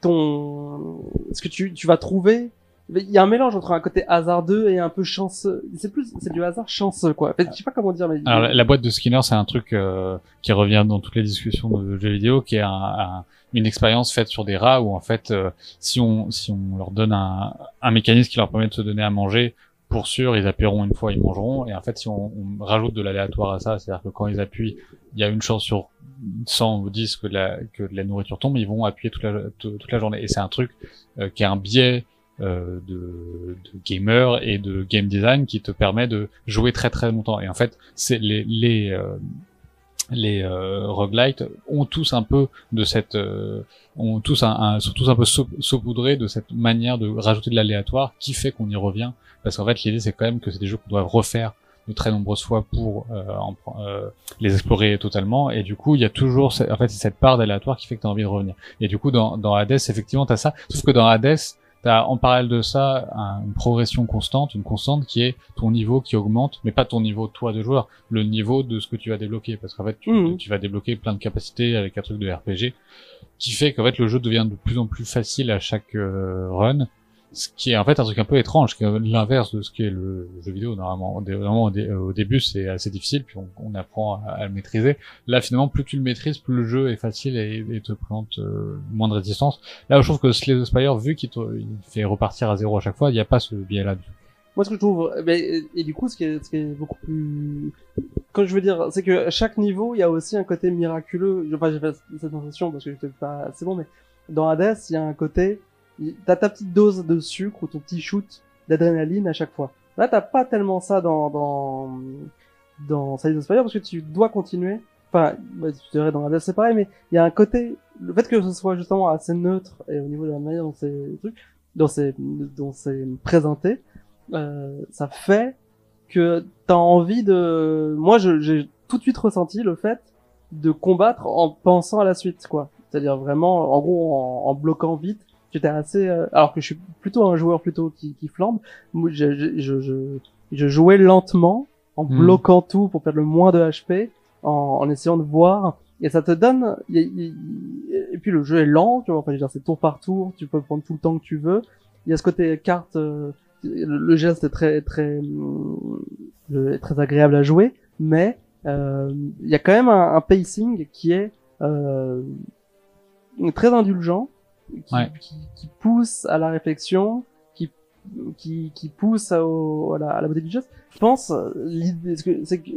ton, ce que tu, tu vas trouver, il y a un mélange entre un côté hasardeux et un peu chanceux. C'est plus, c'est du hasard chanceux, quoi. Je sais pas comment dire, mais Alors la, boîte de Skinner, c'est un truc euh, qui revient dans toutes les discussions de jeux vidéo, qui est un, un- une expérience faite sur des rats où en fait, euh, si on si on leur donne un, un mécanisme qui leur permet de se donner à manger, pour sûr, ils appuieront une fois, ils mangeront. Et en fait, si on, on rajoute de l'aléatoire à ça, c'est-à-dire que quand ils appuient, il y a une chance sur 100 ou 10 que de la, que la nourriture tombe, ils vont appuyer toute la, toute la journée. Et c'est un truc euh, qui est un biais de, de gamer et de game design qui te permet de jouer très très longtemps. Et en fait, c'est les les euh, les euh, roguelites ont tous un peu de cette euh, ont tous un, un sont tous un peu sau- saupoudrés de cette manière de rajouter de l'aléatoire qui fait qu'on y revient. Parce qu'en fait l'idée c'est quand même que c'est des jeux qu'on doit refaire de très nombreuses fois pour euh, euh, les explorer totalement. Et du coup il y a toujours en fait cette part d'aléatoire qui fait que tu as envie de revenir. Et du coup dans, dans Hades effectivement tu as ça. Sauf que dans Hades t'as en parallèle de ça un- une progression constante, une constante qui est ton niveau qui augmente, mais pas ton niveau toi de joueur, le niveau de ce que tu vas débloquer, parce qu'en fait tu, tu vas débloquer plein de capacités avec un truc de RPG, qui fait qu'en fait le jeu devient de plus en plus facile à chaque euh, run, ce qui est en fait un truc un peu étrange, l'inverse de ce qui est le jeu vidéo normalement. Dé- Vraiment au, dé- au début c'est assez difficile, puis on, apprend à, le maîtriser. Là finalement plus tu le maîtrises, plus le jeu est facile et, te présente euh, moins de résistance. Là je trouve que Slay the Spire, vu qu'il fait repartir à zéro à chaque fois, il n'y a pas ce biais-là. du. Moi, ce que je trouve, mais, et, du coup, ce qui est, ce qui est beaucoup plus, quand je veux dire, c'est que chaque niveau, il y a aussi un côté miraculeux. Enfin, j'ai fait cette sensation parce que j'étais pas assez bon, mais dans Hades, il y a un côté, t'as ta petite dose de sucre ou ton petit shoot d'adrénaline à chaque fois. Là, t'as pas tellement ça dans, dans, dans Silent Spire parce que tu dois continuer. Enfin, tu dirais dans Hades, c'est pareil, mais il y a un côté, le fait que ce soit justement assez neutre et au niveau de la manière dont c'est trucs, dont c'est, dont c'est présenté, euh, ça fait que t'as envie de. Moi, j'ai tout de suite ressenti le fait de combattre en pensant à la suite, quoi. C'est-à-dire vraiment, en gros, en bloquant vite. J'étais assez. euh, alors que je suis plutôt un joueur plutôt qui, qui flambe. Je, je, je, je, je jouais lentement, en Hmm. bloquant tout pour faire le moins de HP, en, en essayant de voir. Et ça te donne. y et puis le jeu est lent, tu vois. Enfin, c'est tour par tour. Tu peux prendre tout le temps que tu veux. Il y a ce côté carte. euh, le, geste est très très le- très agréable à jouer, mais euh, il y a quand même un, un pacing qui est très indulgent, qui, Ouais. qui, qui pousse à la réflexion, qui qui, qui pousse à, au- à, la, à la beauté du geste. Je pense euh,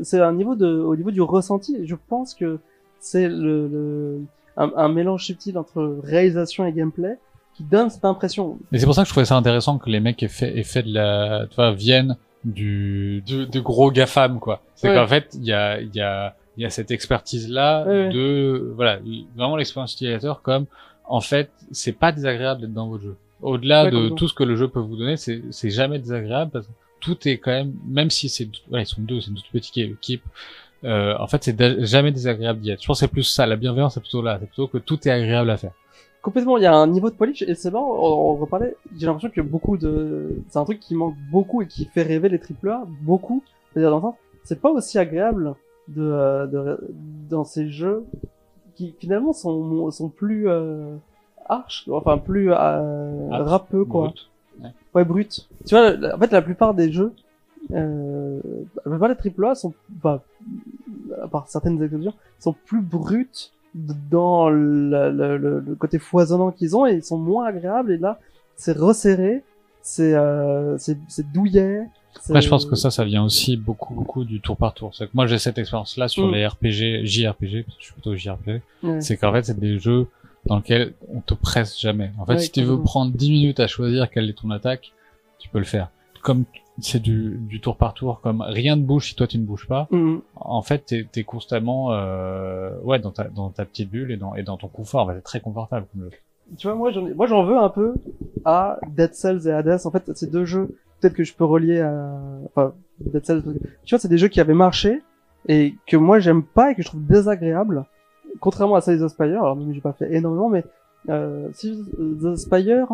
c'est un niveau de au niveau du ressenti. et Je pense que c'est le, le un, un mélange subtil entre réalisation et gameplay qui donne cette impression. Et c'est pour ça que je trouvais ça intéressant que les mecs aient fait, aient fait de la, tu vois, viennent du, de, de gros GAFAM, quoi. C'est Ouais. qu'en fait, il y a, il y a, il y a cette expertise-là Ouais, ouais. de, voilà, vraiment l'expérience utilisateur comme, en fait, c'est pas désagréable d'être dans votre jeu. Au-delà Ouais, de tout ce que le jeu peut vous donner, c'est, jamais désagréable parce que tout est quand même, même si c'est, voilà, ils sont deux, c'est une toute petite équipe, euh, en fait, c'est jamais désagréable d'y être. Je pense que c'est plus ça, la bienveillance, c'est plutôt là, c'est plutôt que tout est agréable à faire. Complètement, il y a un niveau de polish et c'est marrant, on, on reparlait, j'ai l'impression que beaucoup de, c'est un truc qui manque beaucoup et qui fait rêver les triple A, beaucoup. C'est-à-dire dans le sens, c'est pas aussi agréable de, euh, de, dans ces jeux qui finalement sont, sont plus, euh, arches, enfin plus, euh, rappeux quoi. Brut. Ouais, brut. Tu vois, en fait, la plupart des jeux, euh, la plupart des triple A sont, à part certaines exceptions, sont plus bruts dans le, le, le- le côté foisonnant qu'ils ont et ils sont moins agréables et là, c'est resserré, c'est, euh, c'est douillet. Après, je pense que ça, ça vient aussi beaucoup, beaucoup du tour par tour. C'est que moi, j'ai cette expérience-là sur Mm. les RPG, JRPG, parce que je suis plutôt JRPG. Ouais. C'est qu'en fait, c'est des jeux dans lesquels on te presse jamais. En fait, Ouais, si tu veux prendre 10 minutes à choisir quelle est ton attaque, tu peux le faire. Comme c'est du, du tour par tour, comme rien ne bouge si toi tu ne bouges pas, Mhm. en fait, t'es es constamment, euh, ouais, dans ta, dans ta petite bulle et dans, et dans ton confort. En fait, c'est très confortable comme jeu. Tu vois, moi, j'en moi, j'en veux un peu à Dead Cells et Hades. En fait, ces deux jeux, peut-être que je peux relier à, enfin, Dead Cells. parce que- Tu vois, c'est des jeux qui avaient marché et que moi, j'aime pas et que je trouve désagréable. Contrairement à Cities of Spire, alors même j'ai pas fait énormément, mais euh, of Spire,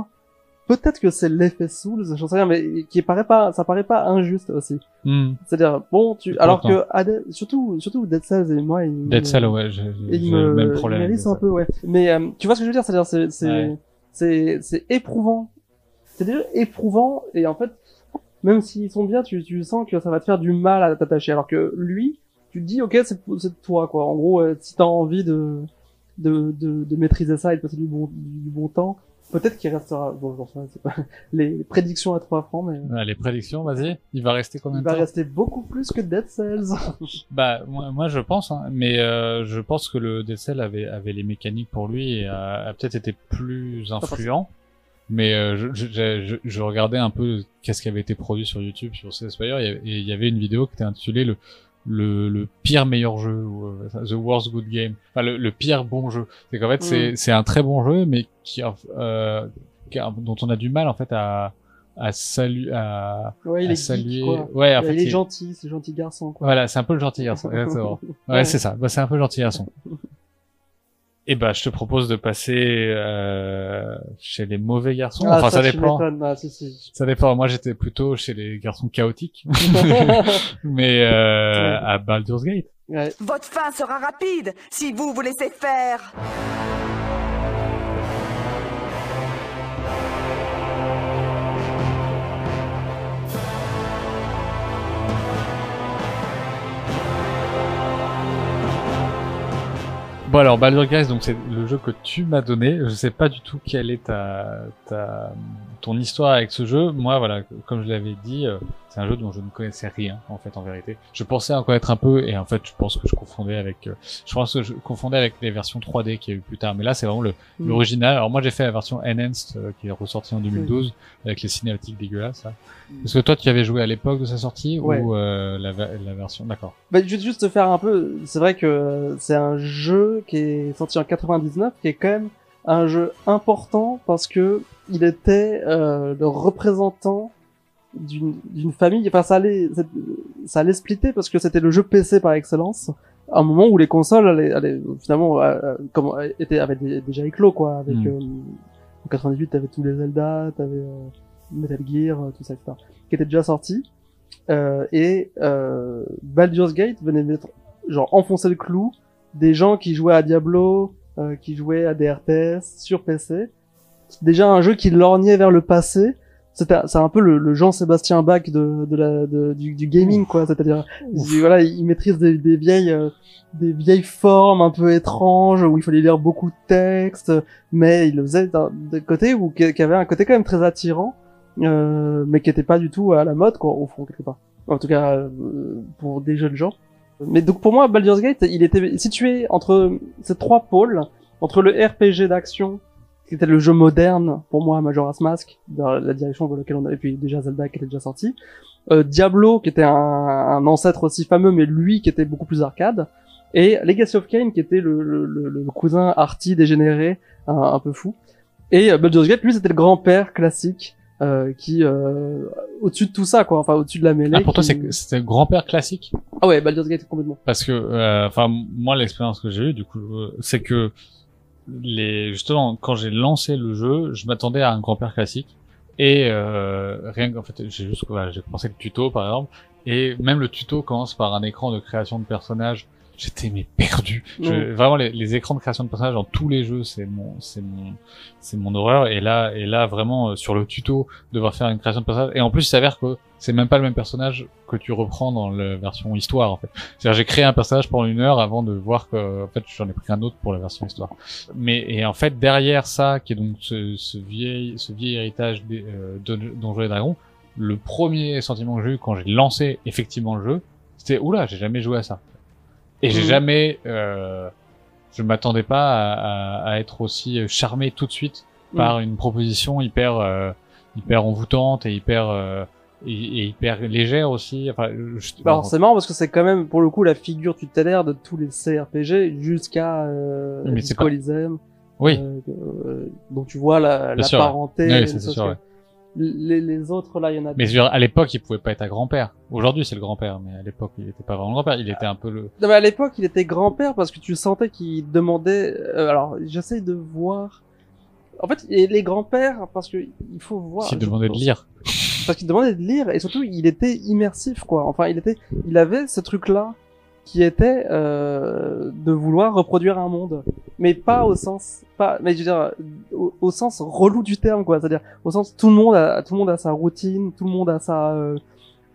peut-être que c'est l'effet Souls, j'en sais rien, mais qui paraît pas, ça paraît pas injuste aussi. Hmm. C'est-à-dire, bon, tu, alors que surtout, surtout Dead Cells et moi, il, Dead me- Cell, ouais, j'ai le me, même problème. avec m'hérisse un ça. peu, ouais. Mais euh, tu vois ce que je veux dire, c'est-à-dire c'est c'est Ouais. c'est c'est éprouvant. C'est déjà éprouvant et en fait, même s'ils sont bien, tu tu sens que ça va te faire du mal à t'attacher. Alors que lui, tu te dis ok, c'est de toi quoi. En gros, euh, si t'as envie de de, de de maîtriser ça et de passer du bon du bon temps, peut-être qu'il restera. Bon, c'est pas les prédictions à trois francs, mais Ouais, les prédictions, vas-y. Il va rester combien il de va temps rester beaucoup plus que Dead Cells. Bah moi, moi je pense, hein, mais euh, je pense que le Dead Cell avait avait les mécaniques pour lui et a, a peut-être été plus influent. Mais euh, je, je, je, je regardais un peu qu'est-ce qui avait été produit sur YouTube sur Spire. Et il y avait une vidéo qui était intitulée le le, le pire meilleur jeu ou euh, the worst good game. Enfin le, le pire bon jeu. C'est qu'en fait c'est c'est un très bon jeu mais qui euh, qui a- dont on a du mal en fait à à saluer à, ouais, il à est saluer. geek, ouais en il fait est il- gentil, c'est gentil garçon quoi. voilà c'est un peu le gentil garçon exactement. Ouais, Ouais. c'est ça. Bah, c'est un peu le gentil garçon Eh ben, je te propose de passer euh, chez les mauvais garçons. Ah, enfin, ça, dépend. Ah, si, si. Ça dépend. Moi, j'étais plutôt chez les garçons chaotiques, mais euh, à Baldur's Gate. Ouais. Votre fin sera rapide si vous vous laissez faire. Bon alors Baldur's donc c'est le jeu que tu m'as donné. Je sais pas du tout quelle est ta, ta ton histoire avec ce jeu. Moi voilà, comme je l'avais dit, euh, c'est un jeu dont je ne connaissais rien en fait en vérité. Je pensais en connaître un peu et en fait je pense que je confondais avec, euh, je pense que je confondais avec les versions 3D qu'il y a eu plus tard. Mais là c'est vraiment Mm. l'original. Alors moi j'ai fait la version enhanced euh, qui est ressortie en 2012 avec les cinématiques dégueulasses. Là. Parce que toi tu y avais joué à l'époque de sa sortie Ouais. ou euh, la, la version, d'accord. Bah, je vais juste te faire un peu. C'est vrai que c'est un jeu qui est sorti en 99, qui est quand même un jeu important parce que il était euh, le représentant d'une d'une famille. Enfin, ça allait ça allait splitter parce que c'était le jeu PC par excellence. À un moment où les consoles allaient, allaient, finalement euh, euh, comment étaient avaient dé- déjà éclos quoi. Avec Mm. euh, en 98, t'avais tous les Zelda, t'avais euh, Metal Gear, euh, tout ça, etc. qui étaient déjà sortis. Euh, et euh, Baldur's Gate venait mettre genre enfoncer le clou des gens qui jouaient à Diablo, euh, qui jouaient à des RTS sur PC. C'est déjà un jeu qui lorgnait vers le passé. C'était c'est un peu le, le Jean-Sébastien Bach de, de la de- du, du gaming quoi. C'est-à-dire il- voilà, il maîtrise des, des vieilles euh, des vieilles formes un peu étranges où il fallait lire beaucoup de textes, mais il le faisait d'un d'un côté où qui qui avait un côté quand même très attirant, euh, mais qui était pas du tout à la mode quoi au fond quelque part. En tout cas euh, pour des jeunes gens. Mais donc pour moi, Baldur's Gate, il était situé entre ces trois pôles, entre le RPG d'action, qui était le jeu moderne pour moi, Majora's Mask, dans la direction dans laquelle on avait, puis déjà Zelda qui était déjà sorti, euh, Diablo qui était un, un ancêtre aussi fameux, mais lui qui était beaucoup plus arcade, et Legacy of Kain qui était le, le, le, le cousin arty dégénéré, un, un peu fou, et euh, Baldur's Gate lui c'était le grand-père classique. Euh, qui euh, au-dessus de tout ça quoi enfin au-dessus de la mêlée Ah, pour toi qui- c'est c'était le grand-père classique? Ah ouais Baldur's Gate complètement. Parce que euh, enfin moi l'expérience que j'ai eue du coup euh, c'est que les justement quand j'ai lancé le jeu je m'attendais à un grand-père classique. Et euh, rien qu'en fait j'ai juste voilà, j'ai commencé le tuto par exemple. Et même le tuto commence par un écran de création de personnages j'étais mais perdu. Je, vraiment les, les écrans de création de personnages dans tous les jeux c'est mon c'est mon c'est mon horreur. Et là et là vraiment euh, sur le tuto devoir faire une création de personnage. Et en plus il s'avère que c'est même pas le même personnage que tu reprends dans la version histoire en fait. C'est-à-dire j'ai créé un personnage pendant une heure avant de voir que en fait j'en ai pris un autre pour la version histoire. Mais et en fait derrière ça qui est donc ce, ce vieil ce vieil héritage des euh, de Donjons et Dragons, le premier sentiment que j'ai eu quand j'ai lancé effectivement le jeu, c'était oula j'ai jamais joué à ça. Et j'ai Mhm. jamais euh, je m'attendais pas à, à, à être aussi charmé tout de suite par une proposition hyper euh, hyper envoûtante et hyper euh, et, et hyper légère aussi. Enfin, je- Bah, Alors c'est marrant parce que c'est quand même pour le coup la figure tutélaire de tous les CRPG jusqu'à euh, Disco pas- oui. euh, euh, donc tu vois la, la sûr, ouais. parenté. Oui, les autres là il y en a. Mais à l'époque, il pouvait pas être un grand-père. Aujourd'hui, c'est le grand-père, mais à l'époque, il était pas vraiment grand-père. Il était un peu le. Non, mais à l'époque il était grand-père parce que tu sentais qu'il demandait. euh, alors j'essaye de voir. En fait, les grands-pères parce que il faut voir. S'il demandait de lire. parce qu'il demandait de lire et surtout il était immersif quoi. Enfin il était, il avait ce truc là qui était euh, de vouloir reproduire un monde, mais pas au sens, pas, mais je veux dire au, au sens relou du terme quoi. C'est-à-dire au sens tout le monde a, tout le monde a sa routine, tout le monde a sa, euh,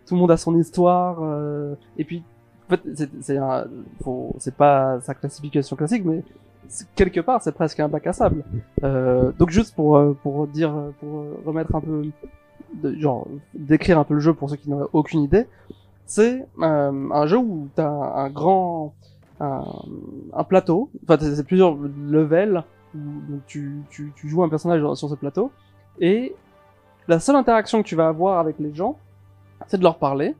tout le monde a son histoire euh, et puis en fait c'est c'est pas sa classification classique mais quelque part c'est presque un bac à sable. Euh, donc juste pour euh, pour dire pour remettre un peu genre décrire un peu le jeu pour ceux qui n'auraient aucune idée, c'est euh, un jeu où t'as un, un grand un, un plateau, enfin c'est plusieurs levels où donc tu, tu, tu joues un personnage sur ce plateau et la seule interaction que tu vas avoir avec les gens, c'est de leur parler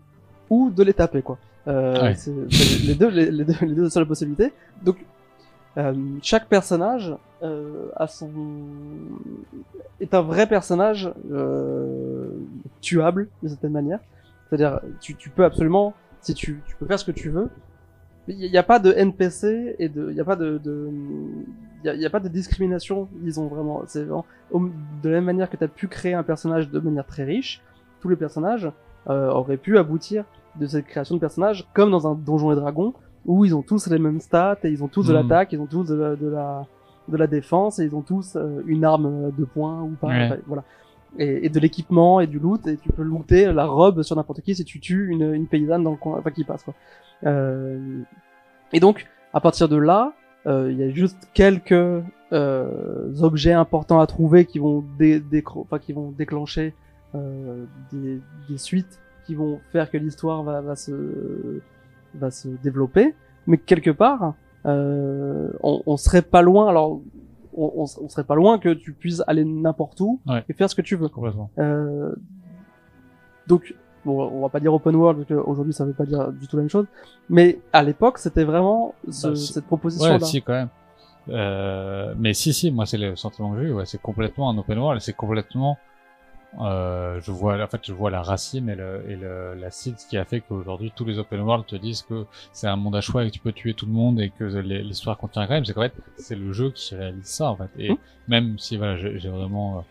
ou de les taper quoi. Euh, Ouais. C'est c'est les deux les, les deux les deux seules possibilités. Donc euh, chaque personnage euh, a son est un vrai personnage euh, tuable d'une certaine manière. C'est-à-dire tu, tu peux absolument si tu, tu peux faire ce que tu veux. Il n'y a pas de NPC et de il y a pas de, de y a, pas de discrimination, disons vraiment. C'est vraiment de la même manière que tu as pu créer un personnage de manière très riche, tous les personnages euh, auraient pu aboutir de cette création de personnages comme dans un donjon et dragon où ils ont tous les mêmes stats et ils ont tous de Mhm. l'attaque, ils ont tous de la, de la de la défense et ils ont tous euh, une arme de poing ou pas. Ouais. Enfin, voilà. Et, et de l'équipement et du loot et tu peux looter la robe sur n'importe qui si tu tues une, une paysanne dans le coin, enfin qui passe quoi. Euh, et donc à partir de là, euh, il y a juste quelques euh, objets importants à trouver qui vont dé déclencher euh, des, des suites qui vont faire que l'histoire va, va se va se développer. Mais quelque part, on, on serait pas loin. Alors, on, on, on serait pas loin que tu puisses aller n'importe où Ouais. et faire ce que tu veux. Complètement. Euh, donc, bon, on va pas dire open world, parce qu'aujourd'hui ça veut pas dire du tout la même chose. Mais à l'époque, c'était vraiment ce- Bah, si. cette proposition-là. Ouais, si, quand même. Euh, mais si, si, moi, c'est le sentiment que j'ai eu, ouais, c'est complètement un open world, c'est complètement, euh, je vois, en fait, je vois la racine et le, et le, la cible qui a fait qu'aujourd'hui, tous les open world te disent que c'est un monde à choix et que tu peux tuer tout le monde et que l'histoire contient quand même, c'est qu'en fait, c'est le jeu qui réalise ça, en fait. Et Mhm. même si, voilà, j'ai vraiment, euh,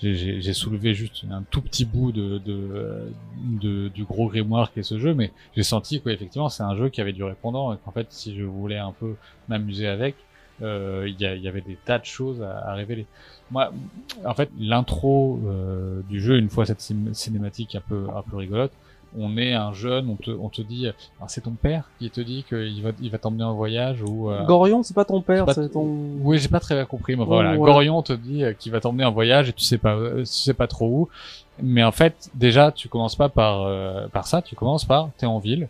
j'ai- soulevé juste un tout petit bout de, de, de- du gros grimoire qui est ce jeu, mais j'ai senti qu'effectivement c'est un jeu qui avait du répondant et qu'en fait si je voulais un peu m'amuser avec, euh, il y, a- il y avait des tas de choses à, à révéler. Moi, en fait, l'intro euh, du jeu, une fois cette cin- cinématique un peu un peu rigolote, on est un jeune, on te, on te dit, alors, c'est ton père qui te dit qu'il va, il va t'emmener en voyage ou. euh, Gorion, c'est pas ton père, c'est ton. oui, j'ai pas très bien compris, mais voilà. voilà. Gorion te dit euh, qu'il va t'emmener en voyage et tu sais pas, euh, tu sais pas trop où. Mais en fait, déjà, tu commences pas par euh, par ça. Tu commences par t'es en ville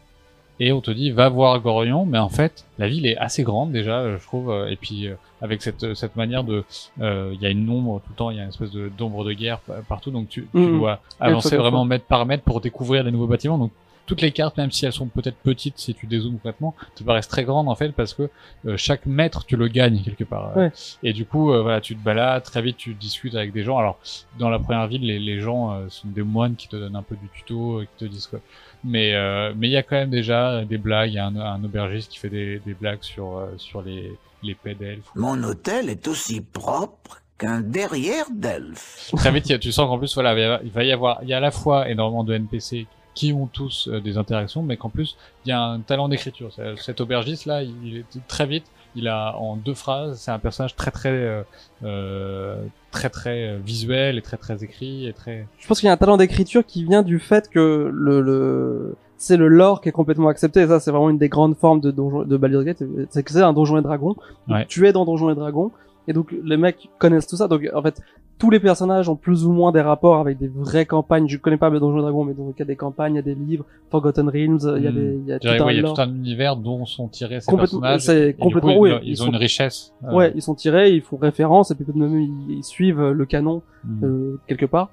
et on te dit va voir Gorion. Mais en fait, la ville est assez grande déjà, euh, je trouve. euh, Et puis euh, avec cette cette manière de, euh, il y a une ombre tout le temps, il y a une espèce de d'ombre de guerre pa- partout. Donc tu, tu Mhm. dois Et avancer vraiment mètre par mètre pour découvrir les nouveaux bâtiments. Donc toutes les cartes, même si elles sont peut-être petites, si tu dézoomes complètement, te paraissent très grandes en fait parce que euh, chaque mètre tu le gagnes quelque part. Ouais. Et du coup, euh, voilà, tu te balades très vite, tu discutes avec des gens. Alors dans la première ville, les, les gens euh, sont des moines qui te donnent un peu du tuto, euh, qui te disent quoi. Mais euh, mais il y a quand même déjà des blagues. Il y a un, un aubergiste qui fait des, des blagues sur euh, sur les les paix d'elfes. Mon hôtel est aussi propre qu'un derrière d'elfe. très vite, il y a- tu sens qu'en plus, voilà, il va y avoir- il va y avoir, il y a à la fois énormément de NPC qui ont tous euh, des interactions, mais qu'en plus, il y a un talent d'écriture. C'est- Cet aubergiste là, il, est très vite, il a en deux phrases, c'est un personnage très très euh, euh, très très euh, visuel et très très écrit et très. Je pense qu'il y a un talent d'écriture qui vient du fait que le, le... c'est le lore qui est complètement accepté. Et ça, c'est vraiment une des grandes formes de donjon, de Baldur's Gate, c'est que c'est un donjon et dragon. Ouais. Tu es dans donjon et dragon, et donc les mecs connaissent tout ça. Donc en fait, tous les personnages ont plus ou moins des rapports avec des vraies campagnes. Je connais pas les donjons et dragons, mais donc il y a des campagnes, il y a des livres, Forgotten Realms, il y a Hmm. des, il y a tout un ouais, il y a lore. tout un univers dont sont tirés ces personnages. c'est coup, complètement- ils, oui, ils, ils ont sont- une richesse. euh, Ouais, ils sont tirés, ils font référence, et puis peut-être même ils, ils suivent le canon hmm. euh, quelque part.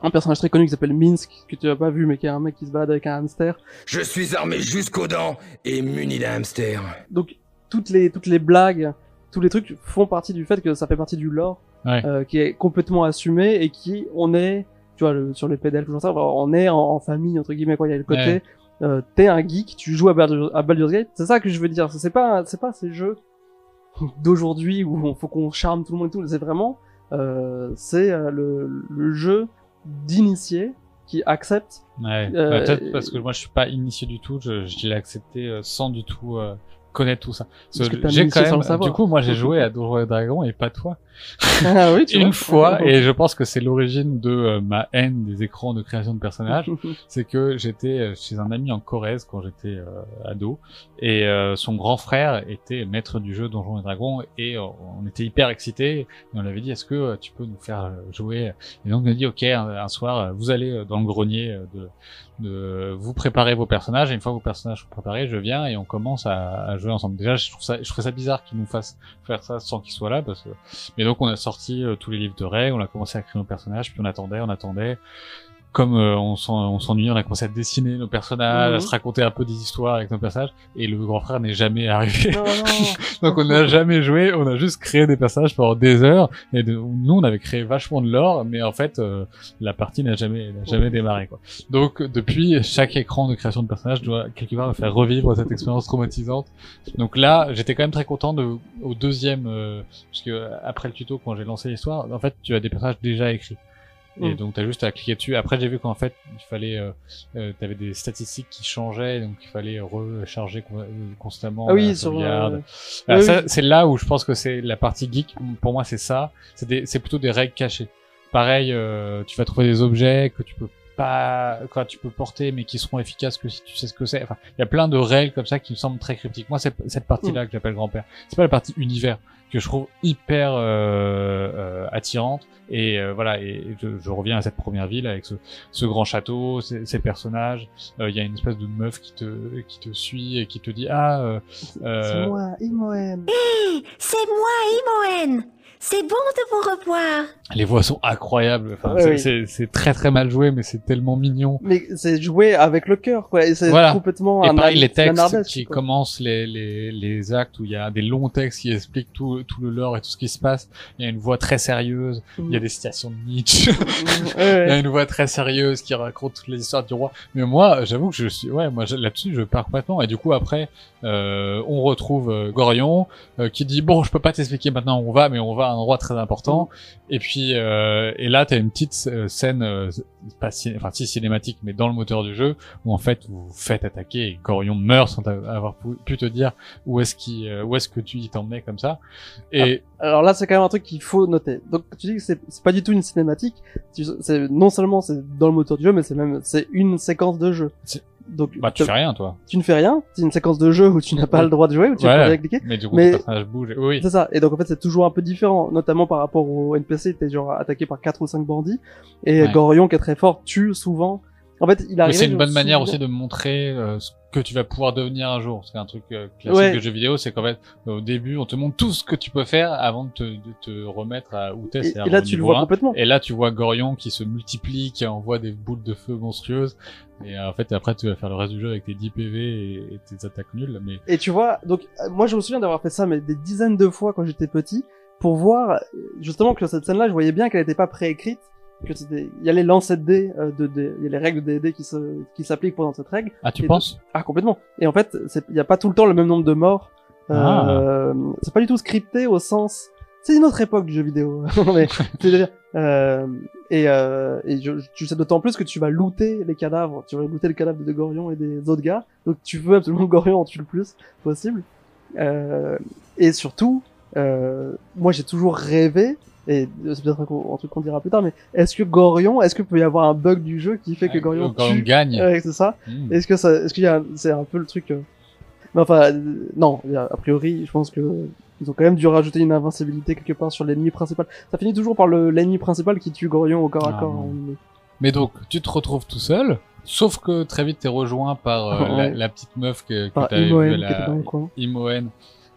Un personnage très connu qui s'appelle Minsk, que tu as pas vu, mais qui est un mec qui se balade avec un hamster. Je suis armé jusqu'aux dents et muni d'un hamster. Donc toutes les toutes les blagues, tous les trucs font partie du fait que ça fait partie du lore Ouais. euh, qui est complètement assumé et qui on est, tu vois, le, sur les pédales, tout ça, on est en, en famille entre guillemets quoi. Il y a le côté, Ouais. euh, t'es un geek, tu joues à, Baldur- à Baldur's Gate, c'est ça que je veux dire. C'est pas c'est pas ces jeux d'aujourd'hui où il faut qu'on charme tout le monde et tout. C'est vraiment euh, c'est euh, le, le jeu d'initié qui accepte. Ouais. Euh, Bah, Peut-être parce que moi je suis pas initié du tout, je, je l'ai accepté euh, sans du tout euh, connaître tout ça. J'ai quand même, du coup moi j'ai joué à Donjons et Dragons et pas toi. Ah oui, tu Une vois. fois et je pense que c'est l'origine de euh, ma haine des écrans de création de personnages. c'est que j'étais euh, chez un ami en Corrèze quand j'étais euh, ado et euh, son grand frère était maître du jeu Donjons et Dragons et on était hyper excités et on lui avait dit est-ce que tu peux nous faire jouer? Et donc on a dit ok un, un soir vous allez dans le grenier de, de vous préparez vos personnages et une fois que vos personnages sont préparés je viens et on commence à, à jouer ensemble déjà je trouve ça je trouve ça bizarre qu'ils nous fassent faire ça sans qu'ils soient là parce que mais donc on a sorti euh, tous les livres de règles on a commencé à créer nos personnages puis on attendait on attendait comme euh, on s'en- on on a commencé à dessiner nos personnages, à Mhm. se raconter un peu des histoires avec nos personnages, et le grand frère n'est jamais arrivé. Non, non. Donc on n'a jamais joué, on a juste créé des personnages pendant des heures, et de- nous on avait créé vachement de lore, mais en fait euh, la partie n'a jamais, n'a jamais démarré quoi. Donc depuis, chaque écran de création de personnages doit quelque part me faire revivre cette expérience traumatisante. Donc là, j'étais quand même très content de, au deuxième, euh, parce que euh, après le tuto quand j'ai lancé l'histoire, en fait tu as des personnages déjà écrits. Et Mm. donc t'as juste à cliquer dessus. Après j'ai vu qu'en fait il fallait, euh, euh, t'avais des statistiques qui changeaient, donc il fallait recharger euh, constamment. Ah oui, sur. euh, oui, ça, oui. c'est là où je pense que c'est la partie geek. Pour moi, c'est ça. C'est plutôt des règles cachées. Pareil, euh, tu vas trouver des objets que tu peux pas, quoi, tu peux porter, mais qui seront efficaces que si tu sais ce que c'est. Enfin, il y a plein de règles comme ça qui me semblent très cryptiques. Moi, c'est cette partie-là que j'appelle grand-père. C'est pas la partie univers que je trouve hyper euh, euh, attirante. Et euh, voilà, et et je, je reviens à cette première ville avec ce, ce grand château, ces, ces personnages. Euh, Il y a une espèce de meuf qui te qui te suit et qui te dit ah euh, C'est euh, moi, Imoen. C'est moi, Imoen. C'est bon de vous revoir. Les voix sont incroyables. Enfin, Ouais, c'est- oui. c'est c'est très très mal joué, mais c'est tellement mignon. Mais c'est joué avec le cœur, quoi. C'est Voilà. complètement Et un pareil, les textes qui quoi. commencent les, les, les actes où il y a des longs textes qui expliquent tout, tout le lore et tout ce qui se passe. Il y a une voix très sérieuse. Il y a des citations de Nietzsche. Ouais, Il y a une voix très sérieuse qui raconte toutes les histoires du roi. Mais moi, j'avoue que je suis, ouais, moi là-dessus, je pars complètement. Et du coup, après, euh, on retrouve euh, Gorion euh, qui dit bon, je peux pas t'expliquer maintenant où on va, mais on va à un endroit très important. Et puis, euh, et là, t'as une petite euh, scène, euh, pas ci- enfin si cinématique, mais dans le moteur du jeu, où en fait vous vous faites attaquer et Gorion meurt sans avoir pu, te dire où est-ce qu'il, euh, où est-ce que tu y t'emmenais comme ça. Et Alors là, c'est quand même un truc qu'il faut noter. Donc, tu dis que c'est c'est pas du tout une cinématique. C'est non seulement c'est dans le moteur du jeu, mais c'est même c'est une séquence de jeu. Donc, bah tu fais rien, toi. tu ne fais rien. C'est une séquence de jeu où tu n'as pas Ouais. le droit de jouer, où tu Voilà. vas pas cliquer. Mais du coup, Mais- ton personnage bouge. Oui. C'est ça. Et donc en fait, c'est toujours un peu différent, notamment par rapport au NPC. T'es genre attaqué par quatre ou cinq bandits, et Ouais. Gorion qui est très fort tue souvent. En fait, il arrive. c'est une bonne manière aussi de montrer euh, ce que tu vas pouvoir devenir un jour. C'est un truc euh, classique Ouais. de jeux vidéo, c'est qu'en fait, au début, on te montre tout ce que tu peux faire avant de te, de te remettre à où t'es. Et, et là, tu le vois complètement. Et là, tu vois Gorion qui se multiplie, qui envoie des boules de feu monstrueuses. Et euh, en fait, après, tu vas faire le reste du jeu avec tes 10 PV et, et tes attaques nulles. Mais Et tu vois, donc euh, moi je me souviens d'avoir fait ça mais des dizaines de fois quand j'étais petit pour voir euh, justement que cette scène-là, je voyais bien qu'elle n'était pas préécrite, que c'était il y a les lancers de dés, euh, de, dés- il y a les règles de D&D qui se qui s'appliquent pendant cette règle. ah, tu Et penses Ah complètement. Et en fait, il n'y a pas tout le temps le même nombre de morts. Euh, C'est pas du tout scripté au sens. C'est une autre époque du jeu vidéo. mais c'est-à-dire, euh, et, euh, et je, tu sais d'autant plus que tu vas looter les cadavres. Tu vas looter le cadavre de Gorion et des autres gars. Donc tu veux absolument que Gorion en tue le plus possible. Euh, et surtout, moi j'ai toujours rêvé. Et c'est peut-être un, truc qu'on dira plus tard, mais est-ce que Gorion, est-ce qu'il peut y avoir un bug du jeu qui fait que Euh, Gorion tue gagne. Ouais, c'est ça. Hmm. Est-ce que ça, est-ce qu'il y a, un- c'est un peu le truc. euh, Mais enfin, euh, non. a- priori, je pense que ils ont quand même dû rajouter une invincibilité quelque part sur l'ennemi principal. Ça finit toujours par le l'ennemi principal qui tue Gorion au corps à Ah, corps. hein. Mais donc, tu te retrouves tout seul. Sauf que très vite, t'es rejoint par euh, la, petite meuf que, que t'avais vue, la. Imoen.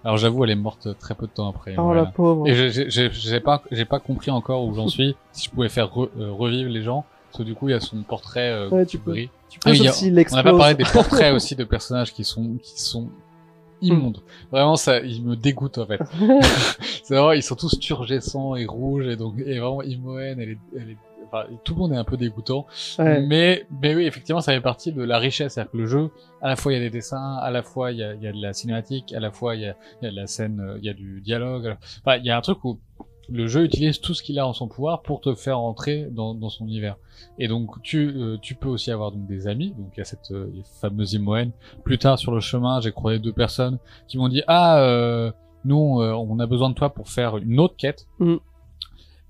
Alors j'avoue, elle est morte très peu de temps après. Oh voilà. la pauvre. Et j'ai- pas, j'ai pas compris encore où j'en suis. Si je pouvais faire re- euh, revivre les gens, parce que du coup il y a son portrait euh, Ouais, tu peux. brille. Tu peux Ah sauf a- On n'a pas parlé des portraits aussi de personnages qui sont, qui sont immondes. Vraiment, ça, ils me dégoûtent en fait. C'est vraiment, ils sont tous turgescents et rouges et donc, et vraiment Imoen, elle est, elle est, enfin, tout le monde est un peu dégoûtant. Ouais. Mais, mais oui, effectivement, ça fait partie de la richesse. C'est-à-dire que le jeu, à la fois il y a des dessins, à la fois il y a, il y a de la cinématique, à la fois il y a, il y a de la scène, euh, il y a du dialogue. Enfin, il y a un truc où le jeu utilise tout ce qu'il a en son pouvoir pour te faire entrer dans, dans son univers. Et donc tu, euh, tu peux aussi avoir donc des amis. Donc il y a cette euh, fameuse Imoen. Plus tard sur le chemin, j'ai croisé deux personnes qui m'ont dit ah euh, nous euh, on a besoin de toi pour faire une autre quête. Mm.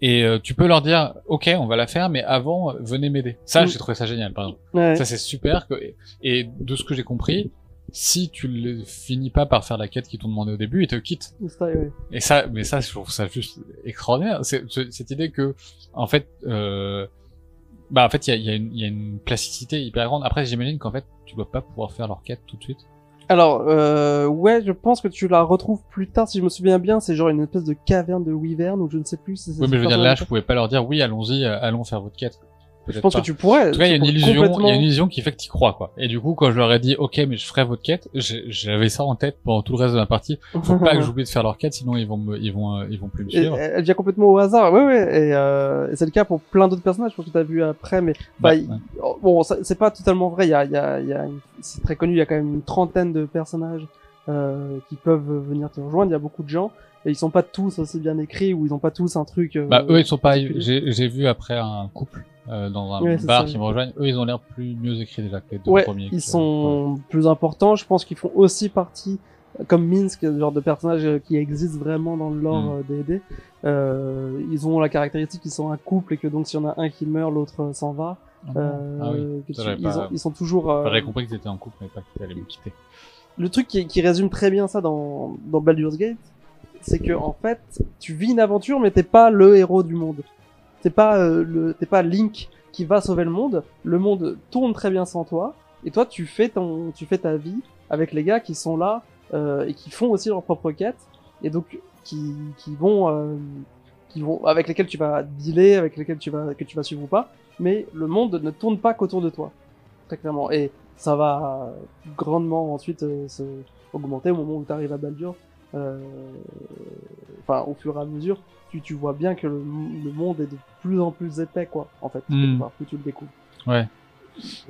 Et euh, tu peux leur dire ok on va la faire mais avant euh, venez m'aider. Ça Mm. j'ai trouvé ça génial par exemple. Ouais. Ça c'est super que et de ce que j'ai compris si tu ne finis pas par faire la quête qu'ils t'ont demandé au début ils te quittent. Ça, ouais. Et ça, mais ça, je trouve ça juste extraordinaire. C'est cette idée que, en fait, euh, bah en fait, il y a, y, a y a une plasticité hyper grande. Après, j'imagine qu'en fait, tu dois pas pouvoir faire leur quête tout de suite. Alors, euh, ouais, je pense que tu la retrouves plus tard, si je me souviens bien. C'est genre une espèce de caverne de Wyvern ou je ne sais plus. si c'est Oui, mais je veux dire, là, je pouvais pas leur dire, oui, allons-y, euh, allons faire votre quête. Je pense pas. que tu pourrais. En tout cas, il y a une illusion, il y a une illusion qui fait que tu crois, quoi. Et du coup, quand je leur ai dit, OK, mais je ferai votre quête, j'avais ça en tête pendant tout le reste de la partie. Faut pas que j'oublie de faire leur quête, sinon ils vont me, ils vont, euh, ils vont plus me suivre. elle elle vient complètement au hasard, ouais, ouais, et, euh, et c'est le cas pour plein d'autres personnages, je pense que t'as vu après, mais Bah, il- oh, bon, c'est pas totalement vrai, il y a, il y a, y a une- c'est très connu, il y a quand même une trentaine de personnages euh, qui peuvent venir te rejoindre, il y a beaucoup de gens, et ils sont pas tous aussi bien écrits, ou ils ont pas tous un truc... euh, Bah, eux, ils sont pas, j'ai vu après un couple, euh, dans un Ouais, bar qui me rejoignent. Eux, ils ont l'air plus mieux écrits déjà que les deux Ouais, premiers. ils sont plus importants. Je pense qu'ils font aussi partie, comme Minsk, le genre de personnages euh, qui existent vraiment dans le lore Mm. euh, D&D. Euh, ils ont la caractéristique qu'ils sont un couple et que donc s'il y en a un qui meurt, l'autre s'en va. Ah, Euh, ah oui. tu- ils, pas- ont- ils sont toujours. euh, J'avais compris qu'ils étaient en couple, mais pas qu'ils allaient me quitter. Le truc qui, qui résume très bien ça dans, dans Baldur's Gate, c'est que en fait, tu vis une aventure, mais t'es pas le héros du monde. T'es pas euh, le, t'es pas Link qui va sauver le monde. Le monde tourne très bien sans toi, et toi, tu fais ton, tu fais ta vie avec les gars qui sont là euh, et qui font aussi leur propre quête, et donc qui, qui vont, euh, qui vont, avec lesquels tu vas dealer, avec lesquels tu vas, que tu vas suivre ou pas. Mais le monde ne tourne pas qu'autour de toi, très clairement. Et ça va grandement ensuite euh, se augmenter au moment où tu arrives à Baldur. Euh, Enfin, au fur et à mesure, tu, tu vois bien que le, le monde est de plus en plus épais, quoi, en fait, part, plus tu le découvres. Ouais.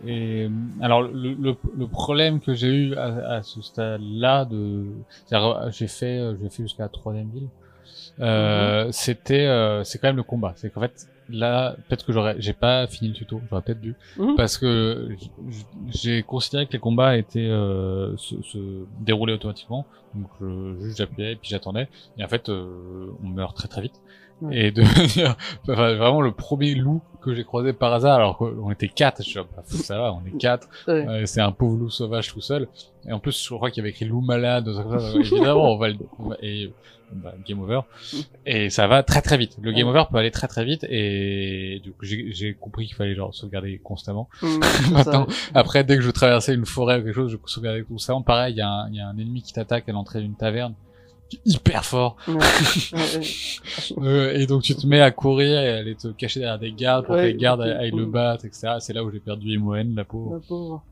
Et euh, alors le, le, le problème que j'ai eu à, à ce stade-là de, j'ai fait j'ai fait jusqu'à la troisième ville. Euh, C'était euh, c'est quand même le combat. C'est qu'en fait là peut-être que j'aurais j'ai pas fini le tuto, j'aurais peut-être dû Mhm. parce que j'ai considéré que les combats étaient euh, se, se déroulaient automatiquement. Donc je, juste j'appuyais et puis j'attendais. Et en fait euh, on meurt très très vite. Ouais. Et de venir- enfin, vraiment le premier loup que j'ai croisé par hasard alors qu'on était quatre, je suis là, bah, ça va, on est quatre. Ouais. Euh, c'est un pauvre loup sauvage tout seul. Et en plus, je crois qu'il y avait écrit loup malade. Évidemment, on va le, et bah, game over. Et ça va très très vite. Le game over peut aller très très vite. Et du coup, j'ai compris qu'il fallait genre sauvegarder constamment. C'est Maintenant, ça. Après, dès que je traversais une forêt ou quelque chose, je sauvegardais constamment. Pareil, il y, y a un ennemi qui t'attaque à l'entrée d'une taverne. Hyper fort. Ouais. Euh, et donc tu te mets à courir et à aller te cacher derrière des gardes pour Ouais, que les gardes aillent le battre, etc. C'est là où j'ai perdu la pauvre. La pauvre.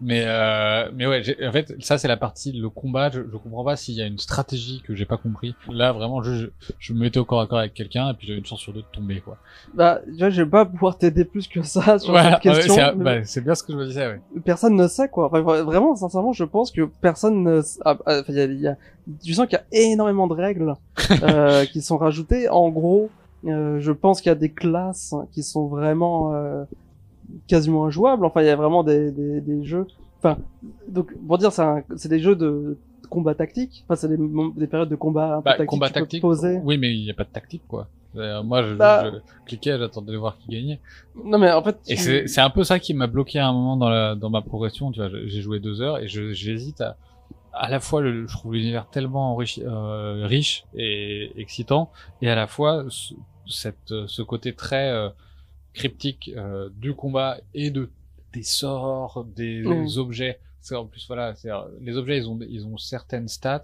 Mais euh, mais ouais, en fait, ça c'est la partie le combat. Je, je comprends pas s'il y a une stratégie que j'ai pas compris. Là, vraiment, je, je, je me mettais au corps à corps avec quelqu'un et puis j'avais une chance sur deux de tomber, quoi. Bah, tu vois, je vais pas pouvoir t'aider plus que ça sur Voilà, cette question. ouais, c'est mais bah, c'est bien ce que je me disais, ouais. Personne ne sait, quoi. Enfin, vraiment, sincèrement, je pense que personne ne... ah, ah, enfin, il y a, y a- tu sens qu'il y a énormément de règles euh, qui sont rajoutées. En gros, euh, je pense qu'il y a des classes qui sont vraiment euh, quasiment injouables. Enfin, il y a vraiment des, des, des jeux... Enfin, donc, pour dire, c'est des jeux de combat tactique. Enfin, c'est des, des périodes de combat un peu Bah, tactique. combat tactique. poser. Oui, mais il y a pas de tactique, quoi. Euh, moi, je, Bah. je cliquais, j'attendais de voir qui gagnait. Non, mais en fait... Et tu- c'est c'est un peu ça qui m'a bloqué à un moment dans la dans ma progression. Tu vois, j'ai joué deux heures et j'hésite à à la fois le, je trouve l'univers tellement enrichi, euh, riche et excitant et à la fois ce, cette ce côté très euh, cryptique euh, du combat et de des sorts, des Mm. objets. C'est en plus voilà, les objets ils ont ils ont certaines stats.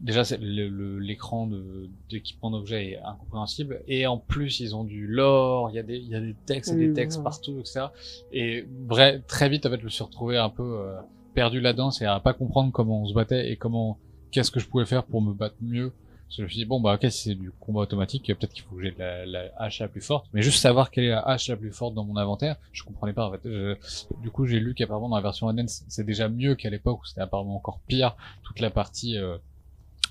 Déjà, l'écran d'équipement d'objets est incompréhensible et en plus ils ont du lore. Il y a des il y a des textes et des textes voilà. partout, etc. Et vrai, très vite en fait, je me suis retrouvé un peu euh, perdu là-dedans, c'est à pas comprendre comment on se battait et comment qu'est-ce que je pouvais faire pour me battre mieux. Je me suis dit bon bah ok c'est du combat automatique, peut-être qu'il faut que j'ai la, la hache la plus forte, mais juste savoir quelle est la hache la plus forte dans mon inventaire, je comprenais pas en fait. Je- du coup j'ai lu qu'apparemment dans la version Aden c'est déjà mieux qu'à l'époque où c'était apparemment encore pire toute la partie euh,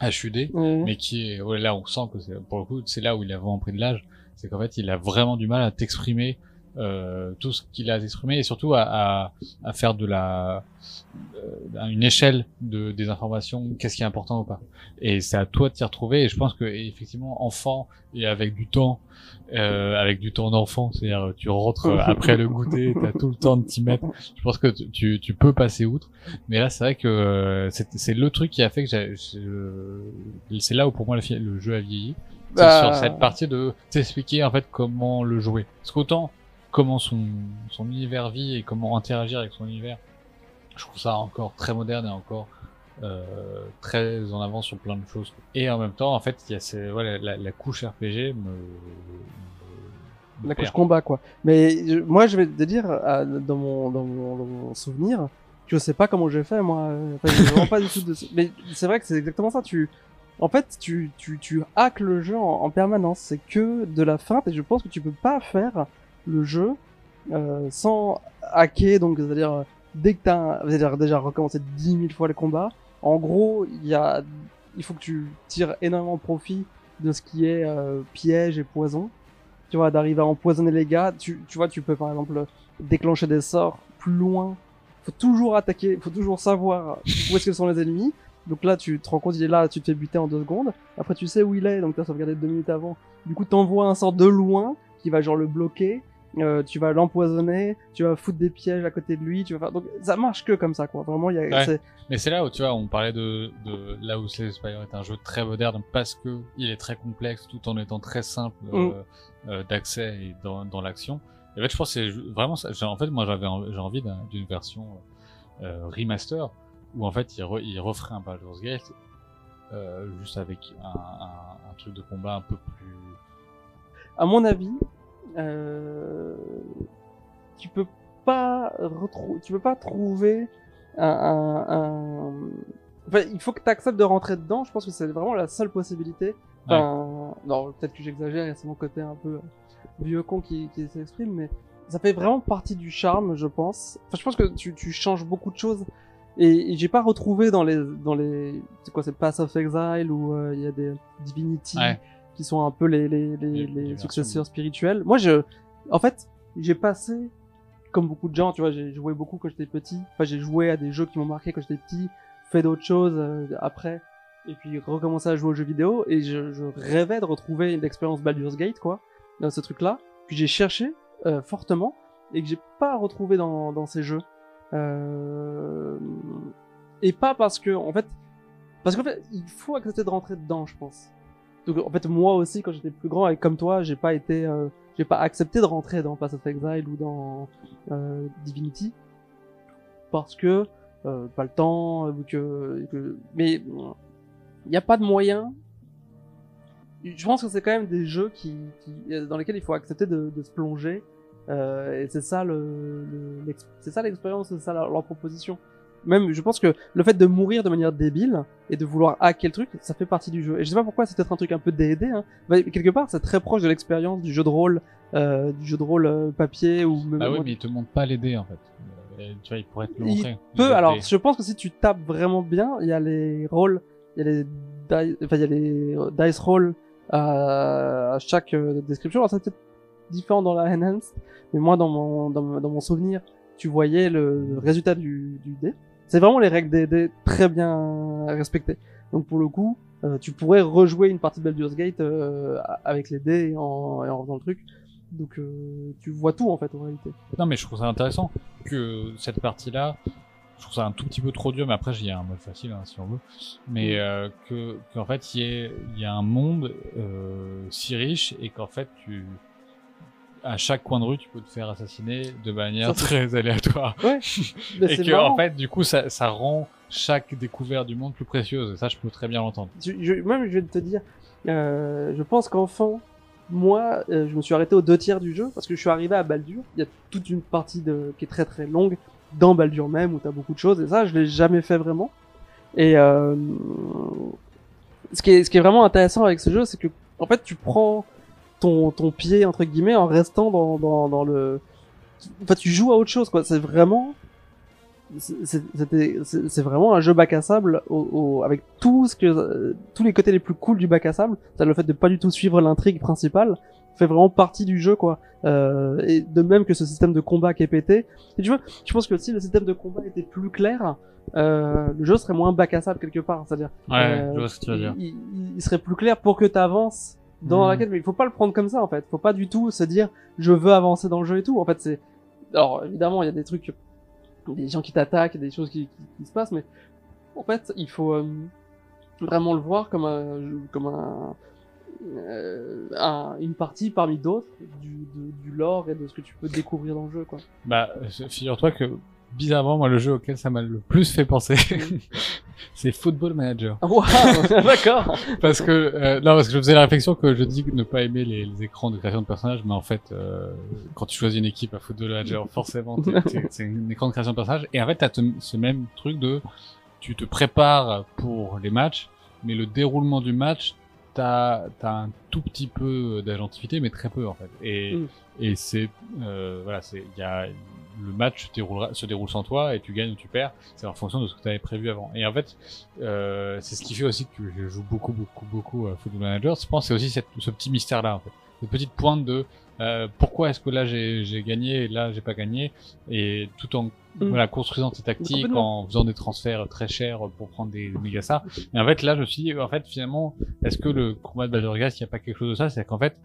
HUD mais qui est ouais, là on sent que c'est pour le coup c'est là où il a vraiment pris de l'âge. C'est qu'en fait il a vraiment du mal à t'exprimer euh, tout ce qu'il a à t'exprimer et surtout à, à, à faire de la euh, une échelle de des informations qu'est-ce qui est important ou pas. Et c'est à toi de t'y retrouver et je pense que effectivement enfant et avec du temps euh, avec du temps d'enfant c'est-à-dire tu rentres après le goûter t'as tout le temps de t'y mettre je pense que tu- tu, peux passer outre. Mais là c'est vrai que euh, c'est c'est le truc qui a fait que c'est là où pour moi le, jeu a vieilli. C'est Bah, sur cette partie de t'expliquer en fait comment le jouer. Parce qu'autant comment son son univers vit et comment interagir avec son univers je trouve ça encore très moderne et encore euh, très en avance sur plein de choses et en même temps en fait il y a ces, voilà, la, la couche RPG me, me- la couche combat quoi. Mais je- moi je vais te dire euh, dans mon dans mon, dans mon souvenir, je sais pas comment j'ai fait moi. Enfin, vraiment pas du tout de. Mais c'est vrai que c'est exactement ça. Tu en fait tu tu tu hackes le jeu en, en permanence. C'est que de la feinte et je pense que tu peux pas faire le jeu euh, sans hacker. Donc c'est à dire dès que t'as c'est-à-dire déjà recommencer 10 000 fois le combat. En gros il y a il faut que tu tires énormément profit de ce qui est euh, piège et poison tu vois, d'arriver à empoisonner les gars. Tu, tu vois, tu peux par exemple déclencher des sorts plus loin. Faut toujours attaquer, faut toujours savoir où est-ce que sont les ennemis. Donc là, tu te rends compte, il est là, tu te fais buter en deux secondes. Après, tu sais où il est, donc t'as sauvegardé deux minutes avant. Du coup, t'envoies un sort de loin qui va genre le bloquer. Euh, tu vas l'empoisonner, tu vas foutre des pièges à côté de lui, tu vas faire... donc ça marche que comme ça quoi. Vraiment, il y a, Ouais. c'est- Mais c'est là où tu vois, on parlait de, de là où Slay the Spire est un jeu très moderne parce que il est très complexe tout en étant très simple euh, Mm. euh, d'accès et dans, dans l'action. Et en fait, je pense que c'est vraiment ça. En fait, moi, j'avais j'ai envie d'un- d'une version euh, remaster où en fait, il, re, il referait un Baldur's Gate euh, juste avec un, un, un truc de combat un peu plus. à mon avis, euh, tu peux pas tu peux pas trouver un, un, un- Enfin, il faut que tu acceptes de rentrer dedans. Je pense que c'est vraiment la seule possibilité. Enfin, non, peut-être que j'exagère. C'est mon côté un peu vieux con qui, qui s'exprime, mais ça fait vraiment partie du charme, je pense. Enfin, je pense que tu, tu changes beaucoup de choses. Et, et j'ai pas retrouvé dans les dans les c'est quoi c'est Pass of Exile où euh, il y a des Divinity Ouais. Qui sont un peu les successeurs spirituels. Moi, je en fait j'ai passé comme beaucoup de gens, tu vois, j'ai joué beaucoup quand j'étais petit. Enfin, j'ai joué à des jeux qui m'ont marqué quand j'étais petit, fait d'autres choses euh, après, et puis recommencé à jouer aux jeux vidéo. Et je, je rêvais de retrouver l'expérience Baldur's Gate, quoi, dans ce truc-là. Puis j'ai cherché euh, fortement et que j'ai pas retrouvé dans, dans ces jeux. Euh... Et pas parce que, en fait, parce qu'en fait, il faut accepter de rentrer dedans, je pense. Donc en fait, moi aussi, quand j'étais plus grand et comme toi, j'ai pas été, euh, j'ai pas accepté de rentrer dans Path of Exile ou dans euh, Divinity parce que euh, pas le temps, ou que, que... mais il n'y a pas de moyen. Je pense que c'est quand même des jeux qui, qui dans lesquels il faut accepter de, de se plonger. Euh, et c'est ça le, le- c'est ça l'expérience, c'est ça leur proposition. Même, je pense que le fait de mourir de manière débile et de vouloir hacker le truc, ça fait partie du jeu. Et je sais pas pourquoi c'est peut-être un truc un peu D&D. Hein. Mais quelque part, c'est très proche de l'expérience du jeu de rôle, euh, du jeu de rôle euh, papier ou même. Ah oui, mais il te montre pas les dés en fait. Euh, tu vois, il pourrait te le Il montrer. les peu, autres alors je pense que si tu tapes vraiment bien, il y a les rôles, il y a les die- enfin il y a les euh, dice rolls à, à chaque euh, description. Alors c'est peut-être différent dans la enhanced, mais moi dans mon dans, mon- dans mon souvenir, tu voyais le, le résultat du, du dé. C'est vraiment les règles des dés très bien respectées. Donc pour le coup, euh, tu pourrais rejouer une partie de Baldur's Gate euh, avec les dés et en, et faisant le truc. Donc euh, tu vois tout en fait en réalité. Non, mais je trouve ça intéressant que cette partie-là, je trouve ça un tout petit peu trop dur, mais après, il y un mode facile, hein, si on veut. Mais euh, que qu'en fait, il y, il y a un monde euh, si riche et qu'en fait, tu à chaque coin de rue, tu peux te faire assassiner de manière Ça, très aléatoire. Ouais. Mais et que marrant. en fait, du coup, ça, ça rend chaque découverte du monde plus précieuse. Et ça, je peux très bien l'entendre. je, je- même je vais te dire, euh, je pense qu'enfant, moi, euh, je me suis arrêté aux deux tiers du jeu parce que je suis arrivé à Baldur. Il y a toute une partie de, qui est très très longue dans Baldur même où t'as beaucoup de choses et ça, je l'ai jamais fait vraiment. Et euh, ce qui est ce qui est vraiment intéressant avec ce jeu, c'est que en fait, tu prends ton ton pied entre guillemets en restant dans dans, dans le, enfin, tu joues à autre chose quoi. C'est vraiment c'est- vraiment un jeu bac à sable au, au- avec tout ce que euh, tous les côtés les plus cool du bac à sable c'est le fait de pas du tout suivre l'intrigue principale fait vraiment partie du jeu quoi euh, et de même que ce système de combat qui est pété et tu vois je pense que si le système de combat était plus clair euh, le jeu serait moins bac à sable quelque part c'est à dire Ouais, je vois ce que tu veux dire. il, il- il serait plus clair pour que tu avances dans Mhm. la quête mais il faut pas le prendre comme ça en fait. Faut pas du tout se dire je veux avancer dans le jeu et tout. En fait c'est alors évidemment il y a des trucs des gens qui t'attaquent des choses qui, qui, qui se passent mais en fait il faut euh, vraiment le voir comme un comme un, euh, un- une partie parmi d'autres du, de- du lore et de ce que tu peux découvrir dans le jeu quoi. Bah, euh, figure-toi que bizarrement, moi, le jeu auquel ça m'a le plus fait penser, C'est Football Manager. Waouh, d'accord. Parce que euh, non, parce que je faisais la réflexion que je dis ne pas aimer les, les écrans de création de personnages, mais en fait, euh, quand tu choisis une équipe à Football Manager, forcément, c'est un écran de création de personnages. Et en fait, t'as ce même truc de, tu te prépares pour les matchs, mais le déroulement du match, t'as as un tout petit peu d'agentivité, mais très peu en fait. Et Mm. et c'est euh, voilà, c'est il y a le match se déroule sans toi et tu gagnes ou tu perds. C'est en fonction de ce que tu avais prévu avant. Et en fait, euh, c'est ce qui fait aussi que je joue beaucoup, beaucoup, beaucoup à Football Manager. Je pense que c'est aussi cette, ce petit mystère-là, en fait. Cette petite pointe de euh, pourquoi est-ce que là j'ai gagné et là j'ai pas gagné? Et tout en Mm. voilà, construisant tes tactiques, en faisant des transferts très chers pour prendre des méga stars. Et en fait, là, je me suis dit, en fait, finalement, est-ce que le combat de Baldur's Gate, il n'y a pas quelque chose de ça C'est qu'en fait,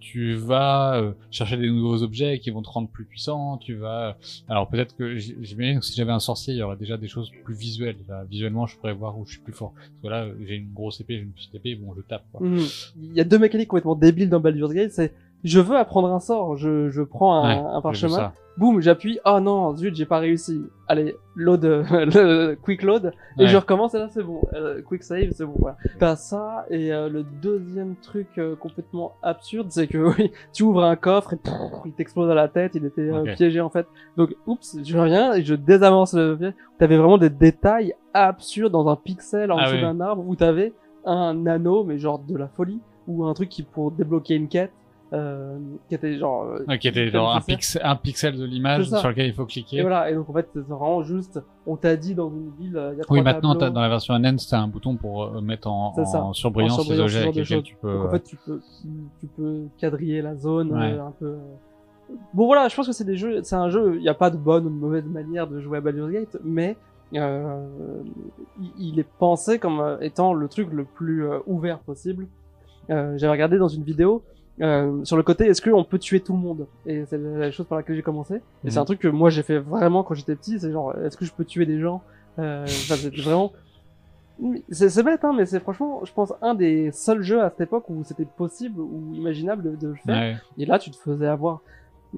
tu vas euh, chercher des nouveaux objets qui vont te rendre plus puissant, tu vas... Alors peut-être que j'imagine que si j'avais un sorcier, il y aurait déjà des choses plus visuelles. Là, visuellement, je pourrais voir où je suis plus fort. Parce que là, j'ai une grosse épée, j'ai une petite épée, bon, je tape. Quoi. Mhm. Il y a deux mécaniques complètement débiles dans Baldur's Gate, c'est je veux apprendre un sort, je, je prends un, Ouais, un parchemin. Boum, j'appuie, oh non, zut, j'ai pas réussi. Allez, load, le quick load, et Ouais. je recommence, et là c'est bon. Euh, quick save, c'est bon, voilà. T'as ça, et euh, le deuxième truc euh, complètement absurde, c'est que oui, tu ouvres un coffre, et pff, il t'explose à la tête, il était euh, piégé en fait. Donc, oups, je reviens, et je désamorce le piège. T'avais vraiment des détails absurdes dans un pixel en Ah dessous oui. d'un arbre, où t'avais un anneau, mais genre de la folie, ou un truc qui pour débloquer une quête, euh, qui était genre... euh, qui était genre un, pixel, un pixel de l'image sur lequel il faut cliquer. Et voilà, et donc en fait, c'est vraiment juste, on t'a dit dans une ville, euh, il y a trois Oui, maintenant, t'as- dans la version NN, t'as un bouton pour euh, mettre en, en surbrillance les objets avec lesquels tu peux... Donc en fait, tu peux, tu peux quadriller la zone Ouais. euh, un peu. Bon voilà, je pense que c'est des jeux, c'est un jeu. Il n'y a pas de bonne ou de mauvaise manière de jouer à Baldur's Gate, mais euh, il, est pensé comme étant le truc le plus ouvert possible. Euh, J'avais regardé dans une vidéo euh, sur le côté est-ce qu'on peut tuer tout le monde et c'est la chose par laquelle j'ai commencé. Et c'est Mhm. un truc que moi j'ai fait vraiment quand j'étais petit. C'est genre est-ce que je peux tuer des gens euh, vraiment c'est bête, hein, mais c'est franchement, je pense, un des seuls jeux à cette époque où c'était possible ou imaginable de, le faire. Ouais. Et là, tu te faisais avoir.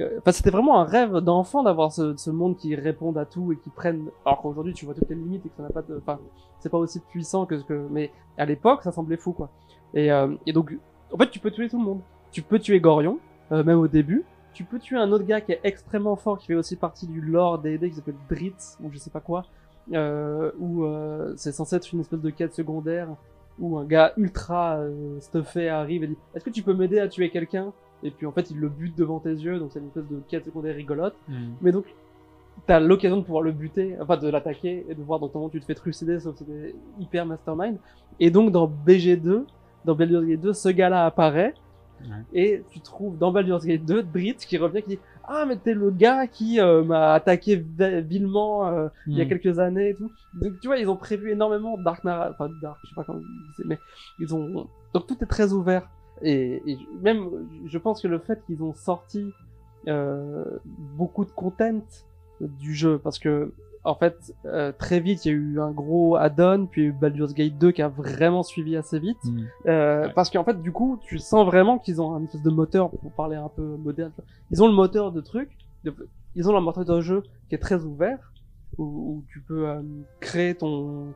Euh, Enfin, c'était vraiment un rêve d'enfant d'avoir ce, ce monde qui réponde à tout et qui prenne. Alors qu'aujourd'hui, tu vois toutes les limites et que ça n'a pas de. Enfin, c'est pas aussi puissant que ce que. Mais à l'époque, ça semblait fou, quoi. Et, euh, et donc, en fait, tu peux tuer tout le monde. Tu peux tuer Gorion, euh, même au début. Tu peux tuer un autre gars qui est extrêmement fort, qui fait aussi partie du lore D&D, qui s'appelle Dritz, ou je sais pas quoi. Euh, où euh, c'est censé être une espèce de quête secondaire où un gars ultra euh, stuffé arrive et dit est-ce que tu peux m'aider à tuer quelqu'un? Et puis en fait il le bute devant tes yeux donc c'est une espèce de quête secondaire rigolote Mm. mais donc t'as l'occasion de pouvoir le buter enfin de l'attaquer et de voir dans comment tu te fais trucider sauf que c'était hyper mastermind et donc dans BG2 dans Baldur's Gate 2 ce gars là apparaît Ouais. et tu trouves dans Baldur's Gate 2 Dritz qui revient qui dit ah mais t'es le gars qui euh, m'a attaqué vi- vilement euh, il y a Mm. quelques années et tout. Donc tu vois, ils ont prévu énormément Dark Nara, enfin Dark, je sais pas comment c'est, mais ils ont donc tout est très ouvert et, et même je pense que le fait qu'ils ont sorti euh, beaucoup de content du jeu parce que en fait euh, très vite il y a eu un gros add-on puis il y a eu Baldur's Gate 2 qui a vraiment suivi assez vite Mm. euh, Ouais. parce qu'en fait du coup tu sens vraiment qu'ils ont un espèce de moteur pour parler un peu moderne tu vois. ils ont le moteur de truc de- ils ont leur moteur de jeu qui est très ouvert où, où tu peux euh, créer ton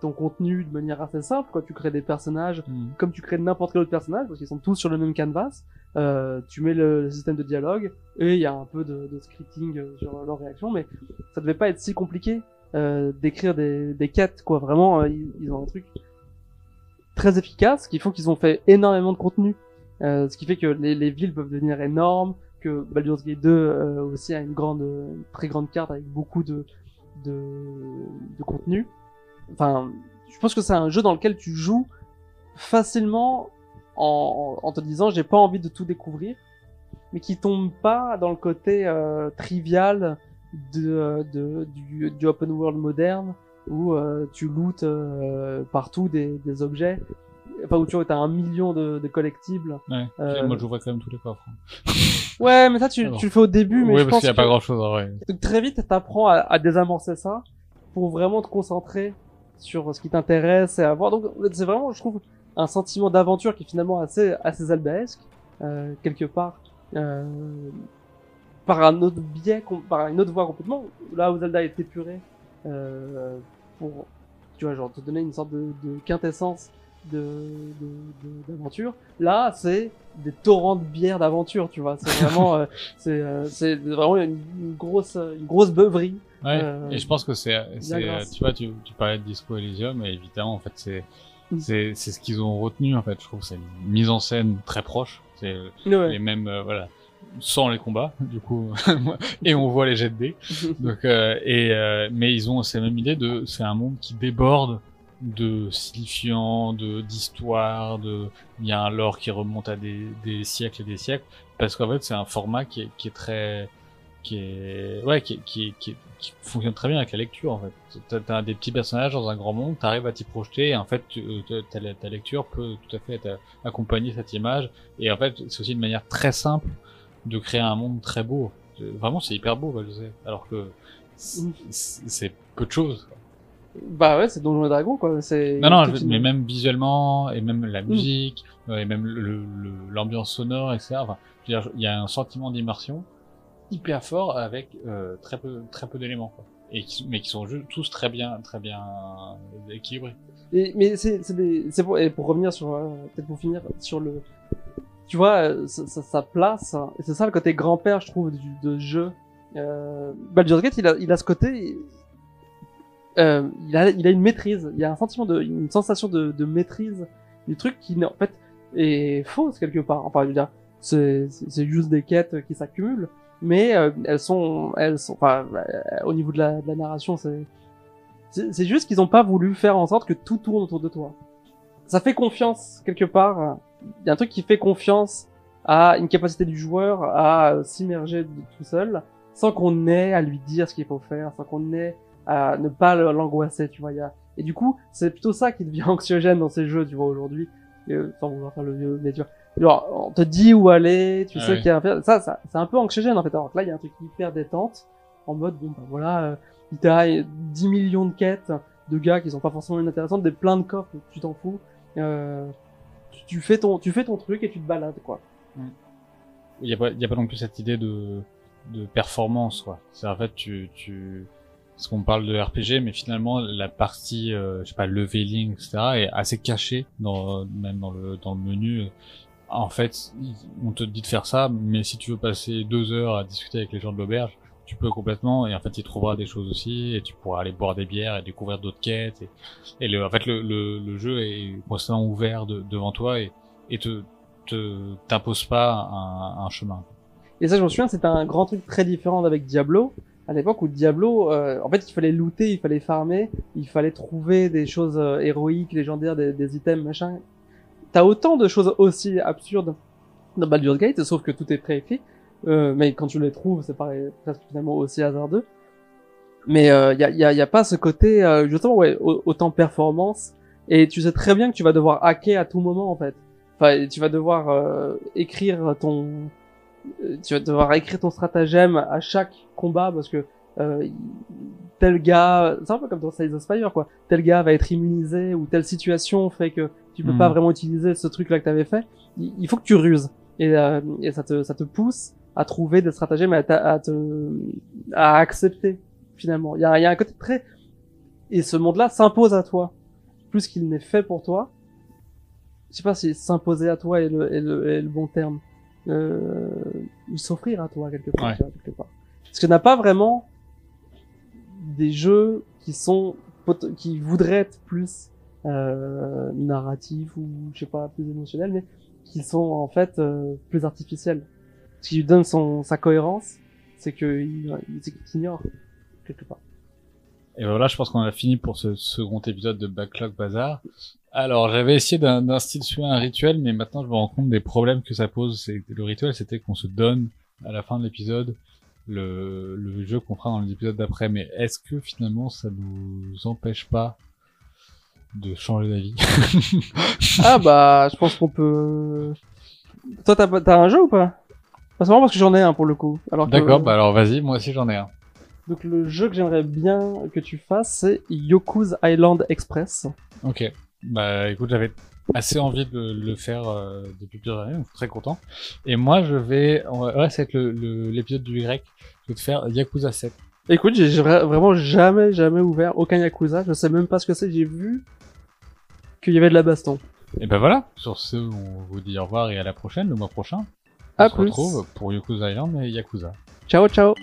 ton contenu de manière assez simple quoi tu crées des personnages Mm. comme tu crées n'importe quel autre personnage parce qu'ils sont tous sur le même canvas euh, tu mets le, le système de dialogue et il y a un peu de, de scripting euh, sur leur réaction mais ça devait pas être si compliqué euh, d'écrire des, des quêtes quoi. Vraiment euh, ils, ont un truc très efficace qui font qu'ils ont fait énormément de contenu. Euh, ce qui fait que les, les villes peuvent devenir énormes que Baldur's Gate 2 euh, aussi a une grande une très grande carte avec beaucoup de de, de contenu. Enfin je pense que c'est un jeu dans lequel tu joues facilement en, en te disant j'ai pas envie de tout découvrir mais qui tombe pas dans le côté euh, trivial de, de du, du open world moderne où euh, tu lootes euh, partout des, des objets enfin où tu vois t'as un million de, de collectibles Ouais. Euh, Moi, j'ouvrais quand même tous les coffres. ouais mais ça tu, Alors. tu le fais au début mais oui, je parce qu'il y a que pas grand chose en vrai. donc très vite t'apprends à, à désamorcer ça pour vraiment te concentrer sur ce qui t'intéresse et à voir donc c'est vraiment je trouve un sentiment d'aventure qui est finalement assez assez zeldaesque euh, quelque part euh, par un autre biais par une autre voie complètement là où Zelda est épuré euh, pour tu vois, genre te donner une sorte de, de quintessence de de- de- d'aventure. Là, c'est des torrents de bière d'aventure, tu vois. C'est vraiment, euh, c'est euh, c'est vraiment une, une grosse une grosse beuverie. Ouais. Euh, et je pense que c'est, tu vois, tu, tu parlais de Disco Elysium, et évidemment, en fait, c'est, Mm. c'est, c'est ce qu'ils ont retenu, en fait. Je trouve c'est une mise en scène très proche. C'est Ouais. les mêmes, euh, voilà, sans les combats, du coup, et on voit les jets de dés. Donc, euh, et, euh, mais ils ont cette même idée de, c'est un monde qui déborde de signifiants, de, d'histoire, de, il y a un lore qui remonte à des, des siècles et des siècles, parce qu'en fait, c'est un format qui est, qui est très, qui est, ouais, qui, qui, qui, qui fonctionne très bien avec la lecture, en fait. T'as, t'as des petits personnages dans un grand monde, t'arrives à t'y projeter, et en fait, euh, ta, ta lecture peut tout à fait être accompagner cette image, et en fait, c'est aussi une manière très simple de créer un monde très beau. Euh, Vraiment, c'est hyper beau, je sais. Alors que c'est Mm. c'est peu de choses. quoi. Bah ouais, c'est Donjons et Dragons quoi. C'est Non, non, je- mais même visuellement, et même la Mm. musique, euh, et même le- le- l'ambiance sonore, etc. Enfin, il y a un sentiment d'immersion hyper fort avec euh, très peu, très peu d'éléments, quoi. Et mais qui sont tous très bien, très bien équilibrés. Et- mais c'est c'est pour et pour revenir sur euh, peut-être pour finir sur le tu vois euh, sa, sa place hein, et c'est ça le côté grand-père je trouve du de jeu euh, Baldur's Gate il a il a ce côté euh, il a il a une maîtrise il y a un sentiment de une sensation de, de maîtrise du truc qui en fait est fausse quelque part enfin je veux dire c'est juste des quêtes qui s'accumulent mais euh, elles sont elles sont enfin euh, au niveau de la, de la narration c'est c'est juste qu'ils ont pas voulu faire en sorte que tout tourne autour de toi. Ça fait confiance quelque part. Il y a un truc qui fait confiance à une capacité du joueur à s'immerger tout seul, sans qu'on ait à lui dire ce qu'il faut faire, sans qu'on ait à ne pas l'angoisser, tu vois. Et du coup, c'est plutôt ça qui devient anxiogène dans ces jeux, tu vois, aujourd'hui. Sans vouloir faire le vieux, mais. Genre, on te dit où aller, tu Ah sais oui. qu'il y a un ça, ça c'est un peu anxiogène en fait. Alors que là, il y a un truc hyper détente, en mode bon bah voilà, euh, t'as 10 millions de quêtes de gars qui sont pas forcément inintéressantes, des plein de coffres, tu t'en fous. Euh, tu, tu fais ton, tu fais ton truc et tu te balades quoi. Il y a pas, il y a pas non plus cette idée de, de performance, quoi. C'est en fait, tu, tu, parce qu'on parle de RPG, mais finalement, la partie, euh, je sais pas, leveling, etc., est assez cachée dans, même dans le, dans le menu. En fait, il- on te dit de faire ça, mais si tu veux passer deux heures à discuter avec les gens de l'auberge, tu peux complètement, et en fait, tu trouveras des choses aussi, et tu pourras aller boire des bières et découvrir d'autres quêtes, et, le, en fait, le, le, le jeu est constamment ouvert de- devant toi, et, et te, t'impose pas un, un chemin. Et ça, je me souviens, c'était un grand truc très différent avec Diablo. À l'époque où Diablo, euh, en fait, il fallait looter, il fallait farmer, il fallait trouver des choses euh, héroïques, légendaires, des, des items, machin. T'as autant de choses aussi absurdes dans Baldur's Gate, sauf que tout est préécrit. Euh, mais quand tu les trouves, c'est pareil, presque finalement aussi hasardeux. Mais il euh, y, a, y, a, y a pas ce côté, euh, justement, ouais, au- autant performance. Et tu sais très bien que tu vas devoir hacker à tout moment, en fait. Enfin, tu vas devoir euh, écrire ton, euh, tu vas devoir écrire ton stratagème à chaque combat parce que euh, tel gars, c'est un peu comme dans Slay the Spire quoi. Tel gars va être immunisé ou telle situation fait que tu peux pas vraiment utiliser ce truc là que t'avais fait. Il, faut que tu ruses et, euh, et ça te ça te pousse à trouver des stratagèmes à, à te à accepter finalement. Il y a, y a un côté très et ce monde-là s'impose à toi plus qu'il n'est fait pour toi. Je sais pas si s'imposer à toi est le, est le, est le bon terme. Euh, ou s'offrir à toi quelque part, Ouais. tu vois, quelque part. Parce que n'a pas vraiment des jeux qui sont qui voudraient être plus euh, narratifs ou je sais pas plus émotionnels, mais qui sont en fait euh, plus artificiels. Ce qui lui donne son sa cohérence, c'est que il, qu'il t'ignore quelque part. Et voilà, je pense qu'on a fini pour ce second épisode de Backlog Bazar. Alors, j'avais essayé d'in- d'instituer un rituel, mais maintenant je me rends compte des problèmes que ça pose. Le rituel, c'était qu'on se donne à la fin de l'épisode le, le jeu qu'on fera dans les épisodes d'après. Mais est-ce que finalement ça nous empêche pas de changer d'avis Ah bah, je pense qu'on peut. Toi, t'as un jeu ou pas? Pas seulement parce que j'en ai un pour le coup. Alors que- D'accord, bah alors vas-y, moi aussi j'en ai un. Donc le jeu que j'aimerais bien que tu fasses, c'est Yoku's Island Express. Ok. Bah écoute, j'avais assez envie de le faire euh, depuis plusieurs années, donc très content. Et moi, je vais, on va- c'est le- le- l'épisode du Y. Je vais te faire Yakuza 7. Écoute, j'ai j'ai vra- vraiment jamais, jamais ouvert aucun Yakuza. Je sais même pas ce que c'est. J'ai vu qu'il y avait de la baston. Et ben voilà, sur ce, on vous dit au revoir et à la prochaine, le mois prochain. On À se plus. retrouve pour Yakuza Island et Yakuza. Ciao, ciao.